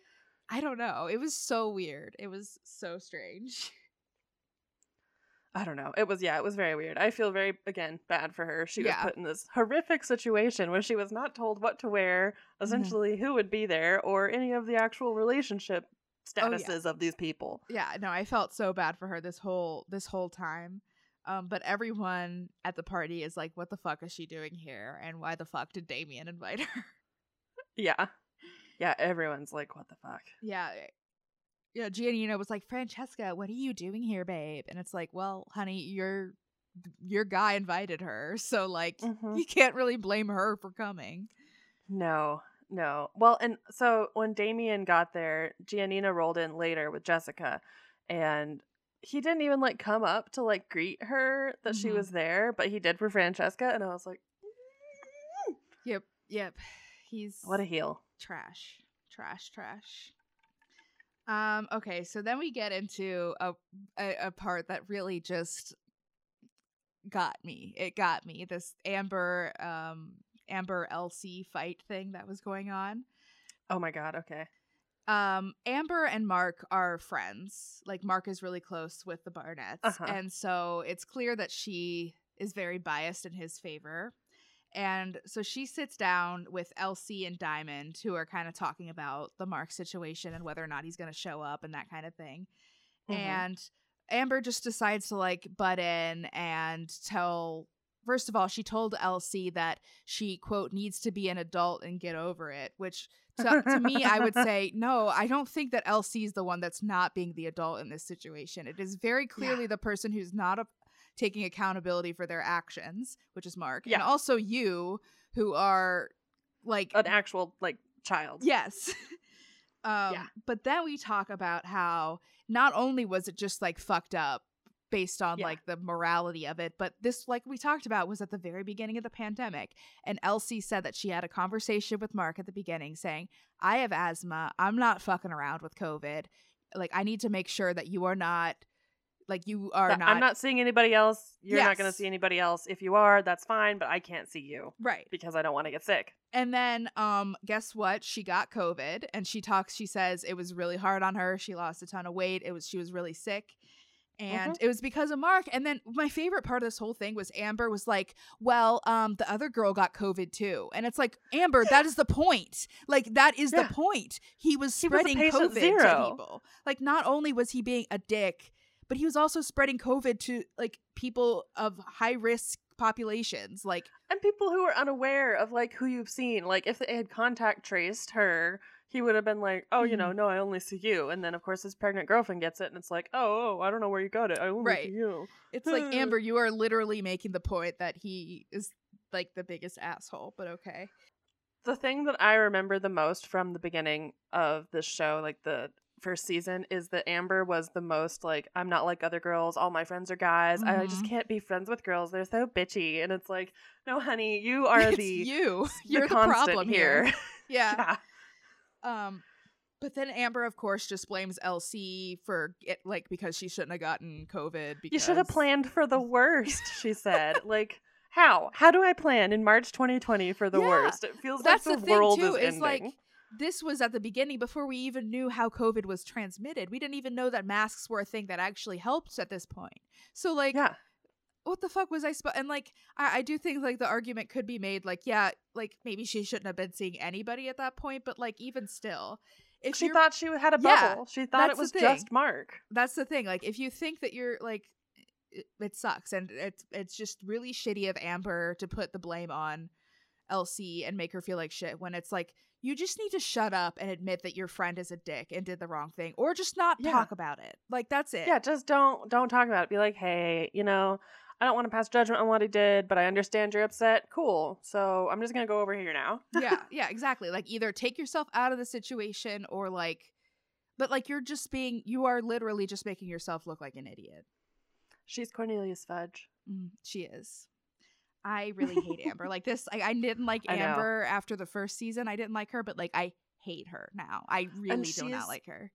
I don't know. It was so weird. It was so strange. I don't know. It was yeah, it was very weird. I feel very again bad for her. She Yeah. was put in this horrific situation where she was not told what to wear, Mm-hmm. essentially who would be there, or any of the actual relationship Oh, yeah. statuses of these people. Yeah, no, I felt so bad for her this whole this whole time. Um, but everyone at the party is like, "What the fuck is she doing here? And why the fuck did Damian invite her?" Yeah. Yeah, everyone's like, what the fuck? yeah, yeah, Giannina was like, Francesca, what are you doing here, babe? And it's like, well, honey, your your guy invited her, so like Mhm. you can't really blame her for coming. No, no. Well, and so when Damian got there, Giannina rolled in later with Jessica, and he didn't even like come up to like greet her that she Mhm. was there, but he did for Francesca, and I was like, "Mm, Yep, yep. He's what a heel. trash, trash, trash. Um. Okay, so then we get into a, a a part that really just got me. It got me. This Amber, um, Amber LC fight thing that was going on. Oh my god. Okay. um amber and mark are friends like mark is really close with the barnetts Uh-huh. and so it's clear that she is very biased in his favor and so she sits down with LC and diamond who are kind of talking about the mark situation and whether or not he's going to show up and that kind of thing Mhm. and amber just decides to like butt in and tell first of all she told LC that she quote needs to be an adult and get over it which to, to me i would say no i don't think that LC is the one that's not being the adult in this situation it is very clearly the person who's not a, taking accountability for their actions which is mark and also you who are like an actual like child. Yes. um, Yeah. But then we talk about how not only was it just like fucked up based on Yeah. like the morality of it, but this, like we talked about, was at the very beginning of the pandemic. And LC said that she had a conversation with Mark at the beginning saying, I have asthma. I'm not fucking around with COVID. Like, I need to make sure that you are not, like, you are That- not. I'm not seeing anybody else. You're not going to see anybody else. If you are, that's fine, but I can't see you Right. because I don't want to get sick. And then um guess what? She got COVID and she talks she says it was really hard on her. She lost a ton of weight. It was she was really sick. And it was because of Mark. And then my favorite part of this whole thing was Amber was like, "Well, um the other girl got COVID too." And it's like, "Amber, that is the point. Like that is Yeah. the point. He was He was spreading COVID to people. Like not only was he being a dick, but he was also spreading COVID to like people of high risk populations. Like And people who are unaware of like who you've seen, like if they had contact traced her, he would have been like, "Oh, you Mm-hmm. know, no, I only see you." And then of course his pregnant girlfriend gets it, and it's like, "Oh, oh I don't know where you got it. I only Right. see you." It's like Amber, you are literally making the point that he is like the biggest asshole, but okay. The thing that I remember the most from the beginning of this show, like the first season, is that Amber was the most like, "I'm not like other girls. All my friends are guys. I just Mhm. can't be friends with girls. They're so bitchy." And it's like, "No, honey, you are it's the you. the You're the, problem here. here." Yeah. yeah. Um but then Amber of course just blames LC for it like because she shouldn't have gotten COVID because You should have planned for the worst, she said. like, how? How do I plan in March 2020 for the Yeah, worst? It feels That's like the the, thing world too, is is ending. like this was at the beginning before we even knew how COVID was transmitted. We didn't even know that masks were a thing that actually helped at this point. So like yeah. What the fuck was I supposed? And like, I, I do think like the argument could be made, like, yeah, like maybe she shouldn't have been seeing anybody at that point, but like even still, if She thought she had a bubble, Yeah, she thought it was just Mark. that's the thing. Like, if you think that you're like, it, it sucks, and it's it's just really shitty of Amber to put the blame on LC and make her feel like shit when it's like you just need to shut up and admit that your friend is a dick and did the wrong thing, or just not Yeah. talk about it. Like that's it. Yeah, just don't don't talk about it. Be like, hey, you know, I don't want to pass judgment on what he did, but I understand you're upset. Cool. So I'm just gonna go over here now. yeah, yeah, exactly. Like either take yourself out of the situation or like but like you're just being you are literally just making yourself look like an idiot. She's Cornelius Fudge. Mm, she is. I really hate Amber. Like this I, I didn't like I know. Amber after the first season. I didn't like her, but like I hate her now. I really do not like her.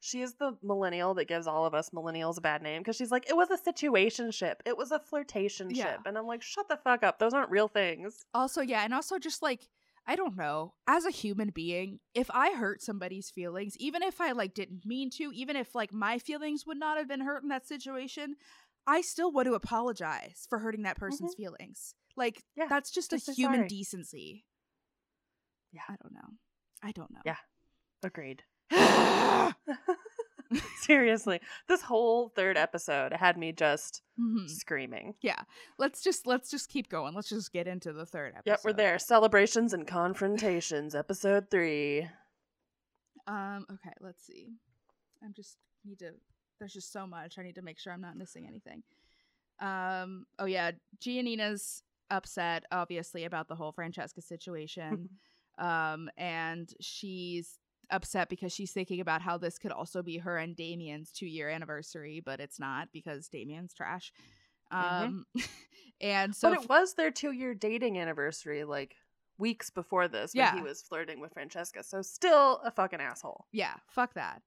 She is the millennial that gives all of us millennials a bad name because she's like, it was a situation ship. It was a flirtation Yeah. ship. And I'm like, shut the fuck up. Those aren't real things. Also, yeah, and also just like I don't know, as a human being, if I hurt somebody's feelings, even if I like didn't mean to, even if like my feelings would not have been hurt in that situation, I still want to apologize for hurting that person's feelings. Like Mm-hmm. Yeah, that's just, just a human sorry. decency. Yeah. I don't know. I don't know. Yeah. Agreed. Seriously, this whole third episode had me just Mhm. screaming. Yeah. Let's just let's just keep going. Let's just get into the third episode. Yep, we're there. Celebrations and confrontations, episode three. Um, okay, let's see. I'm just need to. There's just so much. I need to make sure I'm not missing anything. Um. Oh yeah, Giannina's upset, obviously, about the whole Francesca situation. um, and she's upset because she's thinking about how this could also be her and Damian's two year anniversary, but it's not because Damian's trash. Mhm. Um, and so but it was their two year dating anniversary, like weeks before this, when Yeah. he was flirting with Francesca. So still a fucking asshole. yeah, fuck that.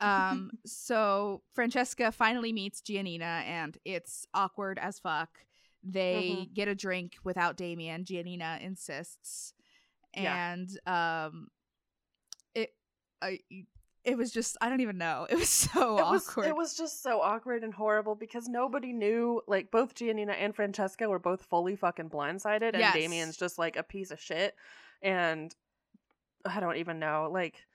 Um, so Francesca finally meets Giannina, and it's awkward as fuck. They get a drink without Damian. Giannina insists, Yeah. and um, I, it was just I don't even know. It was so It was, awkward. it was just so awkward and horrible because nobody knew. Like both Giannina and Francesca were both fully fucking blindsided, and Yes. Damian's just like a piece of shit. And I don't even know. Like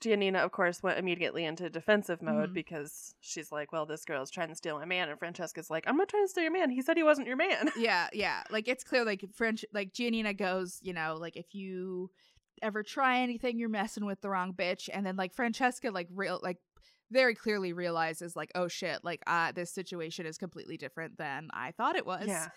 Giannina, of course, went immediately into defensive mode Mhm. because she's like, "Well, this girl's trying to steal my man," and Francesca's like, "I'm not trying to steal your man. He said he wasn't your man." yeah, yeah. Like it's clear like French like Giannina goes, you know, like if you ever try anything, you're messing with the wrong bitch. And then like Francesca like real like very clearly realizes like, oh shit, like uh this situation is completely different than I thought it was. Yeah.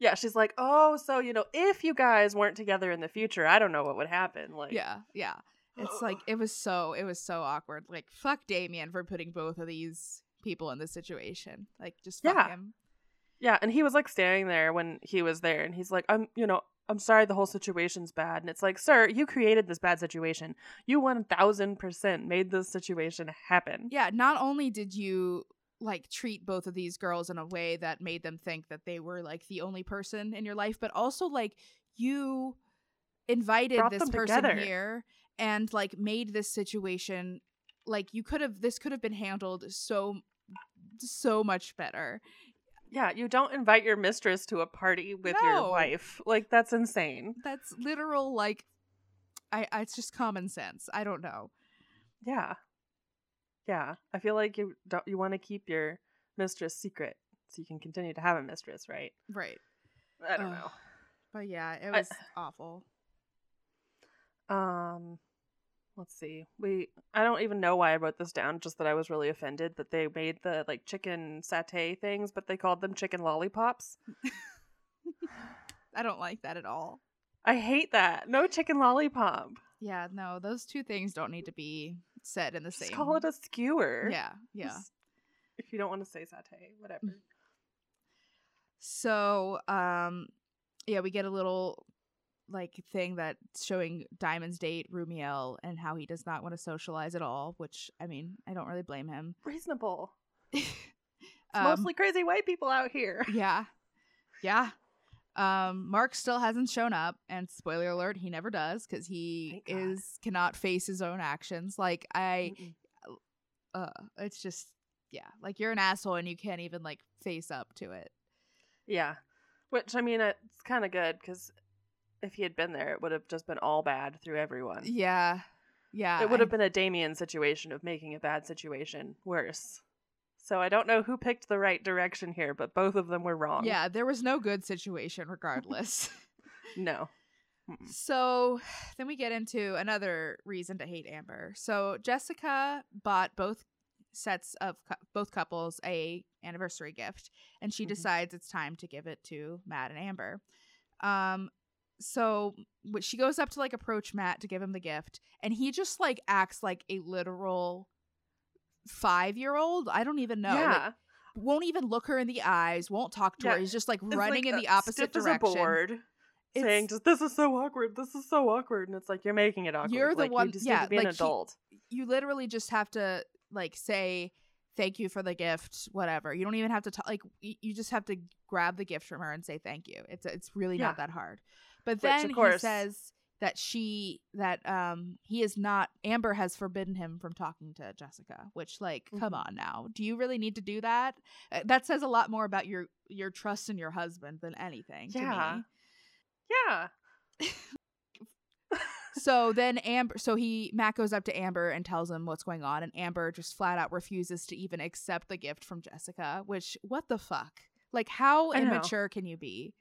Yeah, she's like, "Oh, so you know, if you guys weren't together in the future, I don't know what would happen." Like, Yeah, yeah. It's like it was so it was so awkward. Like fuck Damian for putting both of these people in this situation. Like just fuck Yeah. him. Yeah, and he was like standing there when he was there, and he's like, "I'm, you know, I'm sorry, the whole situation's bad." And it's like, "Sir, you created this bad situation. You one thousand percent made this situation happen." Yeah, not only did you like treat both of these girls in a way that made them think that they were like the only person in your life, but also like you invited Brought this person together. here and like made this situation like you could have this could have been handled so so much better. Yeah, you don't invite your mistress to a party with your wife. Like that's insane. That's literal like I, I it's just common sense. I don't know. Yeah, yeah. I feel like you don't. You want to keep your mistress secret so you can continue to have a mistress, right? Right. I don't Ugh. know. But yeah, it I- was awful. Um, let's see. We I don't even know why I wrote this down. Just that I was really offended that they made the like chicken satay things, but they called them chicken lollipops. I don't like that at all. I hate that. No chicken lollipop. Yeah, no, those two things don't need to be said in the Just same. call it a skewer. Yeah, yeah. Just- If you don't want to say satay, whatever. So, um, yeah, we get a little like thing that showing Diamond's date Rumiel and how he does not want to socialize at all. Which I mean, I don't really blame him. Reasonable. It's Um, mostly crazy white people out here. yeah, yeah. Um, Mark still hasn't shown up, and spoiler alert, he never does because he is cannot face his own actions. Like I, Mm-mm. uh, it's just yeah, like you're an asshole and you can't even like face up to it. Yeah. Which I mean, it's kind of good because if he had been there, it would have just been all bad through everyone. Yeah, yeah. it would I- have been a Damian situation of making a bad situation worse. So I don't know who picked the right direction here, but both of them were wrong. Yeah, there was no good situation regardless. No. Mm-mm. so then we get into another reason to hate Amber. So Jessica bought both sets of cou- both couples a anniversary gift and she Mhm. decides it's time to give it to Matt and Amber. Um so she goes up to like approach Matt to give him the gift and he just like acts like a literal 5-year-old. I don't even know. like, Yeah. won't even look her in the eyes, won't talk to Yeah, her. He's just like It's running like, in the opposite stiff as direction. a board, saying just this is so awkward. This is so awkward, and it's like you're making it awkward. You're the Like, one- You just yeah, need to be an like, he- adult. you literally just have to like say thank you for the gift, whatever. You don't even have to talk. Like you just have to grab the gift from her and say thank you. It's it's really Yeah. not that hard. But Which, then of he says that she that um he is not Amber has forbidden him from talking to Jessica. Which like come Mhm. on now, do you really need to do that? Uh, that says a lot more about your your trust in your husband than anything. to me. Yeah. Yeah. So then Amber, so he Matt goes up to Amber and tells him what's going on, and Amber just flat out refuses to even accept the gift from Jessica. Which what the fuck? Like how immature can you be?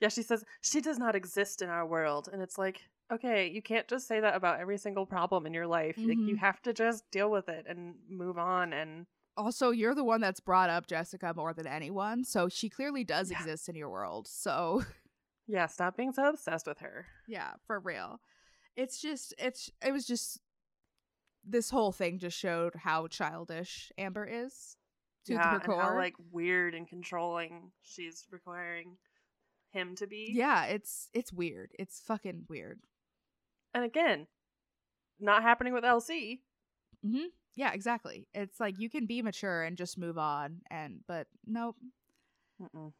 Yeah, she says she does not exist in our world, and it's like okay, you can't just say that about every single problem in your life. Like, you Mhm. have to just deal with it and move on. And Also, you're the one that's brought up Jessica more than anyone, so she clearly does Yeah. exist in your world. So, yeah, stop being so obsessed with her. yeah, for real. It's just it's it was just this whole thing just showed how childish Amber is to yeah, her and how like weird and controlling she's requiring him to be. yeah, it's it's weird. It's fucking weird. and again, not happening with LC. Mm-hmm. Yeah, exactly. It's like you can be mature and just move on, and but nope, Mm-mm.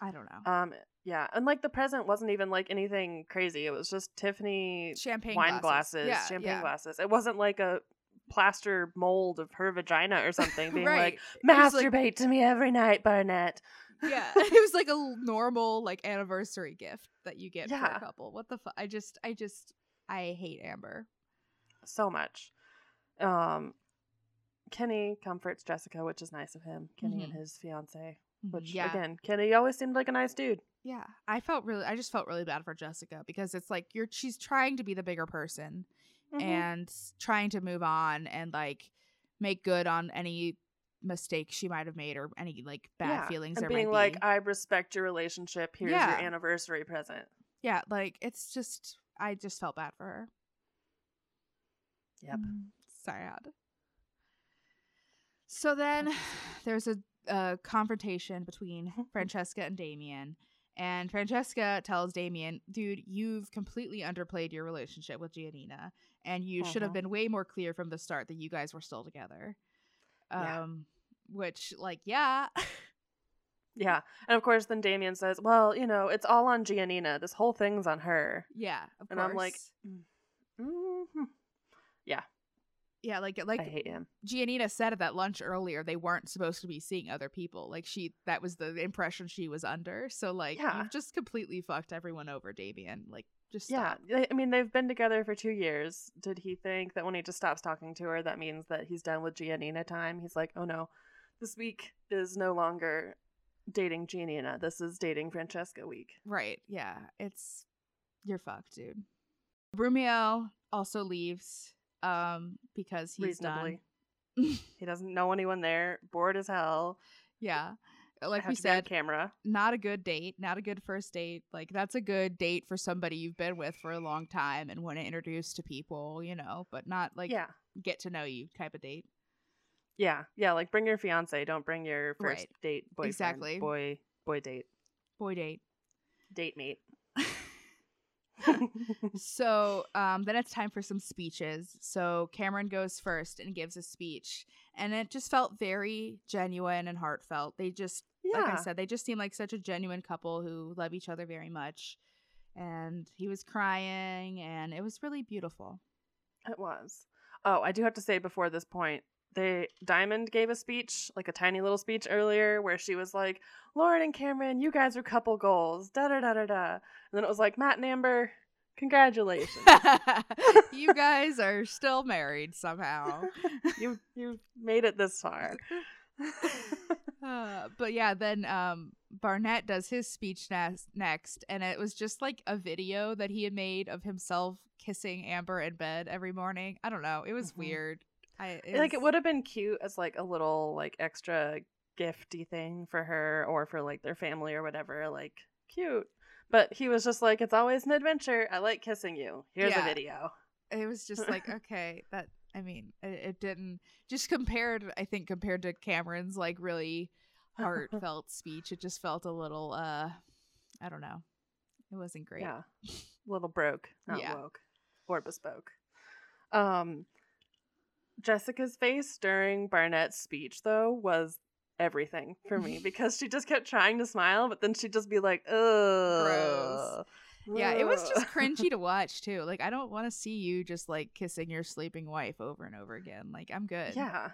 I don't know. Um, yeah, and like the present wasn't even like anything crazy. It was just Tiffany Champagne wine glasses, Yeah, champagne yeah. glasses. It wasn't like a plaster mold of her vagina or something being right. like was like- masturbate to me every night, Barnett. yeah, it was like a normal like anniversary gift that you get for a couple. What the fuck? I just, I just, I hate Amber. so much. Um, Kenny comforts Jessica, which is nice of him. Kenny and Mhm. his fiance, Mhm, which yeah, again, Kenny always seemed like a nice dude. yeah. I felt really, I just felt really bad for Jessica because it's like you're, she's trying to be the bigger person Mhm. and trying to move on and like make good on any mistakes she might have made or any like bad Yeah, feelings and there being like. I respect your relationship. Here's Yeah. your anniversary present. yeah, like it's just, I just felt bad for her. Yep. Mm, sad. So then there's a, a confrontation between Francesca and Damian. And Francesca tells Damian, dude, you've completely underplayed your relationship with Giannina. And you should have Mhm. been way more clear from the start that you guys were still together. Yeah. Um, which, like, yeah. Yeah. And of course, then Damian says, Well, you know, it's all on Giannina. This whole thing's on her. yeah, of And I'm like, course. Yeah, like, I like hate him. Giannina said at that lunch earlier, they weren't supposed to be seeing other people. Like she, that was the impression she was under. So like, Yeah. you've just completely fucked everyone over, Damian. Like, just Yeah. stop. they- I mean, they've been together for two years. Did he think that when he just stops talking to her, that means that he's done with Giannina time? He's like, Oh no, this week is no longer dating Giannina. This is dating Francesca week. Right? Yeah, it's you're fucked, dude. Brumio also leaves, um, because he's Reasonably. done. he doesn't know anyone there, bored as hell. Yeah, like have we to be on said, camera. not a good date, not a good first date. Like that's a good date for somebody you've been with for a long time and want to introduce to people, you know, but not like yeah. get to know you type of date. Yeah, yeah, like bring your fiance, don't bring your first Right. date boyfriend. Exactly. Boy boy date. Boy date. Date mate. so um, then it's time for some speeches. So Cameron goes first and gives a speech, and it just felt very genuine and heartfelt. They just, yeah. like I said, they just seem like such a genuine couple who love each other very much. And he was crying, and it was really beautiful. It was. Oh, I do have to say before this point, they Diamond gave a speech, like a tiny little speech earlier, where she was like, "Lauren and Cameron, you guys are couple goals." Da da da da da. And then it was like, "Matt and Amber, congratulations, you guys are still married somehow. you you made it this far." Uh, but yeah, then um, Barnett does his speech next, next, and it was just like a video that he had made of himself kissing Amber in bed every morning. I don't know. It was Mhm. weird. I like it would have been cute as like a little like extra gifty thing for her or for like their family or whatever. Like cute. But he was just like, "It's always an adventure. I like kissing you. Here's Yeah. a video." It was just like okay, that I mean, it, it didn't just compared. I think compared to Cameron's like really heartfelt speech, it just felt a little. uh I don't know. It wasn't great. Yeah. Little broke, not Yeah. woke or bespoke. Um Jessica's face during Barnett's speech though was everything for me because she just kept trying to smile but then she'd just be like, "Ugh." Yeah, it was just cringy to watch too. Like I don't want to see you just like kissing your sleeping wife over and over again. Like I'm good. Yeah.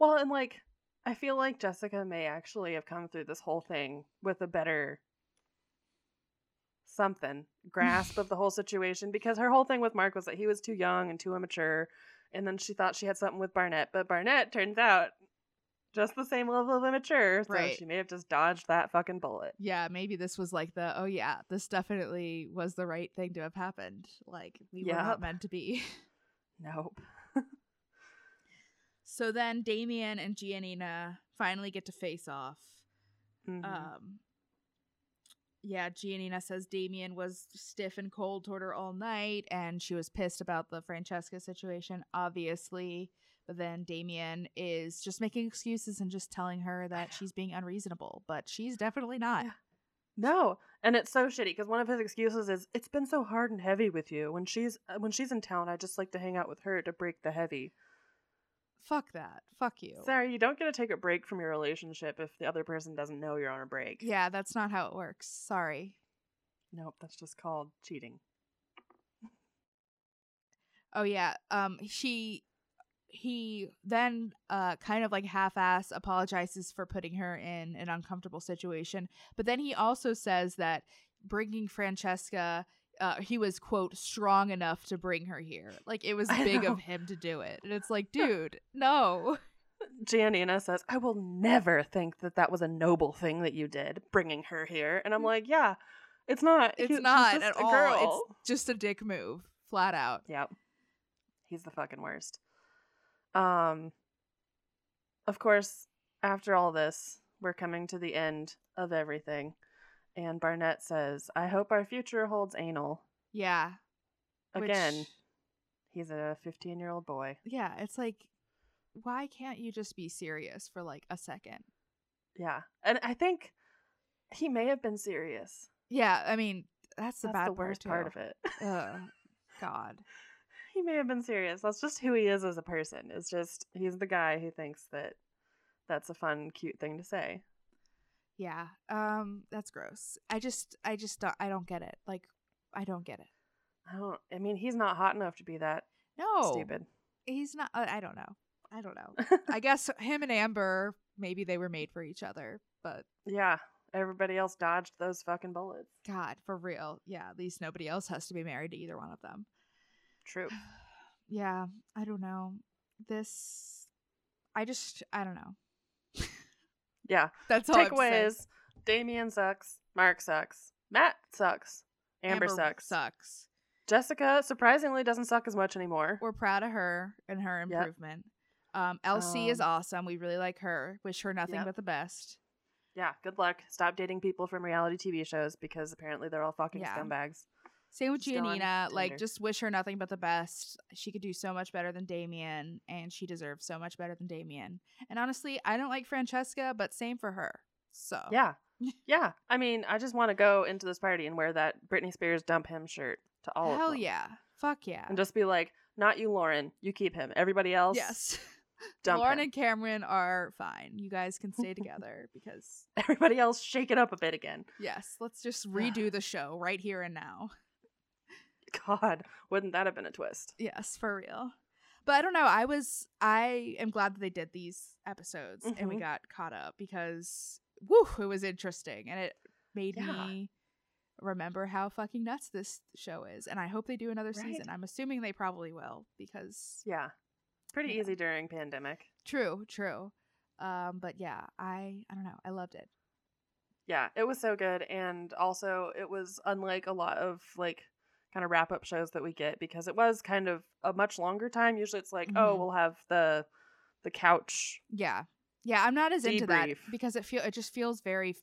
Well, and like I feel like Jessica may actually have come through this whole thing with a better something grasp of the whole situation because her whole thing with Mark was that he was too young and too immature and then she thought she had something with Barnett, but Barnett turns out just the same level of immature. So Right. she may have just dodged that fucking bullet. Yeah, maybe this was like the oh yeah, this definitely was the right thing to have happened. Like we were not meant to be. Nope. So then Damian and Giannina finally get to face off. Mhm. Um yeah, Giannina says Damian was stiff and cold toward her all night and she was pissed about the Francesca situation, obviously. But then Damian is just making excuses and just telling her that she's being unreasonable, but she's definitely not. Yeah. No, and it's so shitty because one of his excuses is it's been so hard and heavy with you. When she's uh, when she's in town, I just like to hang out with her to break the heavy. Fuck that. Fuck you. Sorry, you don't get to take a break from your relationship if the other person doesn't know you're on a break. Yeah, that's not how it works. Sorry. Nope, that's just called cheating. Oh yeah. Um she he then uh kind of like half-ass apologizes for putting her in an uncomfortable situation, but then he also says that bringing Francesca uh, he was quote strong enough to bring her here. Like it was big of him to do it. And it's like, dude, no. Giannina says, "I will never think that that was a noble thing that you did, bringing her here." And I'm like, "Yeah, it's not. It's He- not at a all. Girl. It's just a dick move, flat out. Yep. He's the fucking worst. Um Of course, after all this, we're coming to the end of everything. And Barnett says, "I hope our future holds anal." Yeah. Again, which- he's a 15-year-old boy. yeah, it's like why can't you just be serious for like a second? Yeah. And I think he may have been serious. Yeah, I mean, that's the That's bad the worst part of it. Ugh, God. he may have been serious. That's just who he is as a person. It's just he's the guy who thinks that that's a fun, cute thing to say. Yeah. Um, that's gross. I just, I just, don't, I don't get it. Like, I don't get it. I don't. I mean, he's not hot enough to be that No, stupid. he's not. I I don't know. I don't know. I guess him and Amber, maybe they were made for each other, but yeah. Everybody else dodged those fucking bullets. God, for real. Yeah, at least nobody else has to be married to either one of them. True. Yeah, I don't know. This, I just, I don't know. Yeah. That's all. I'm Takeaway is Damian sucks. Mark sucks. Matt sucks. Amber, sucks. Sucks. Jessica surprisingly doesn't suck as much anymore. We're proud of her and her Yep. improvement. Um, LC is Um, awesome. We really like her. Wish her nothing Yep. but the best. Yeah. Good luck. Stop dating people from reality TV shows because apparently they're all fucking Yeah. scumbags. Same with Still Giannina. Like, just wish her nothing but the best. She could do so much better than Damian, and she deserves so much better than Damian. And honestly, I don't like Francesca, but same for her. So Yeah. Yeah. I mean, I just want to go into this party and wear that Britney Spears dump him shirt to all of them. hell yeah, fuck yeah, And just be like, not you, Lauren. You keep him. Everybody else, yes. dump Lauren him. and Cameron are fine. You guys can stay together because Everybody else, shake it up a bit again. yes, let's just redo the show right here and now. God, wouldn't that have been a twist? Yes, for real. But I don't know. I was I am glad that they did these episodes and we Mhm. got caught up because woo, it was interesting and it made Yeah. me remember how fucking nuts this show is. And I hope they do another Right. season. I'm assuming they probably will because Yeah. Pretty Yeah. easy during pandemic. true, true. Um, but yeah, I I don't know. I loved it. Yeah, it was so good. And also, it was unlike a lot of like kind of wrap up shows that we get because it was kind of a much longer time. Usually it's like, oh, Mhm. we'll have the the couch. Yeah. Yeah, I'm not as into that because it feel it just feels very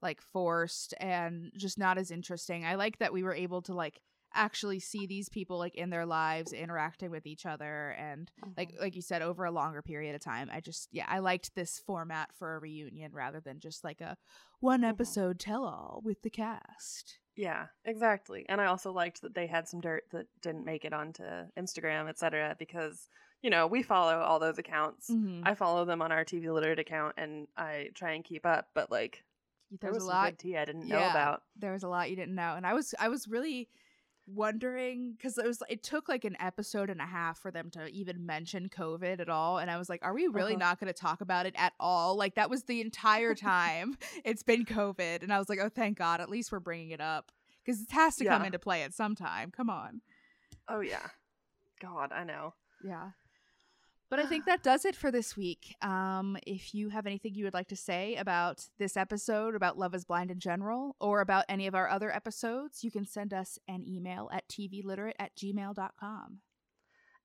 like forced and just not as interesting. I like that we were able to like actually see these people like in their lives interacting with each other and like like you said over a longer period of time. I just yeah, I liked this format for a reunion rather than just like a one Mhm. episode tell all with the cast. Yeah, exactly. And I also liked that they had some dirt that didn't make it onto Instagram, etc. Because you know we follow all those accounts. Mhm. I follow them on our TV Literate account, and I try and keep up. But like, there There's was a lot tea I didn't know about. there was a lot you didn't know and i was i was really wondering because it was it took like an episode and a half for them to even mention covid at all and i was like are we really Uh-huh. not going to talk about it at all? Like that was the entire time it's been covid and i was like oh thank god at least we're bringing it up. Because it has to come into play at some time come on. Oh yeah, God, I know. yeah But I think that does it for this week. Um, if you have anything you would like to say about this episode, about Love is Blind in general, or about any of our other episodes, you can send us an email at tvliterate at gmail.com.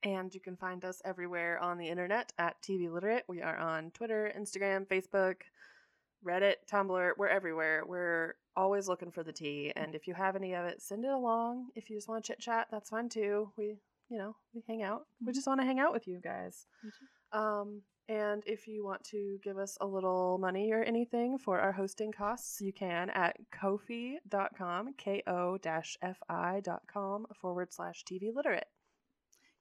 And you can find us everywhere on the internet at TV Literate. We are on Twitter, Instagram, Facebook, Reddit, Tumblr. We're everywhere. We're always looking for the tea. And if you have any of it, send it along. If you just want to chit chat, that's fine too. We, you know, we hang out. We Mhm. just want to hang out with you guys. Um, and if you want to give us a little money or anything for our hosting costs, you can at kofi.com, ko-fi.com forward slash TV Literate.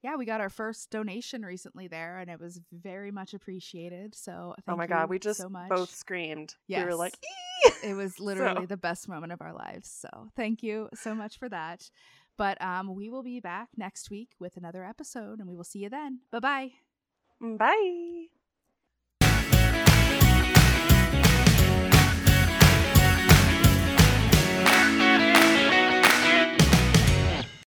Yeah, we got our first donation recently there, and it was very much appreciated. So, Oh my god, we just so much. both screamed. We were like, Yes. It was literally So- the best moment of our lives. So, thank you so much for that. But um, we will be back next week with another episode, and we will see you then. Bye bye. Bye.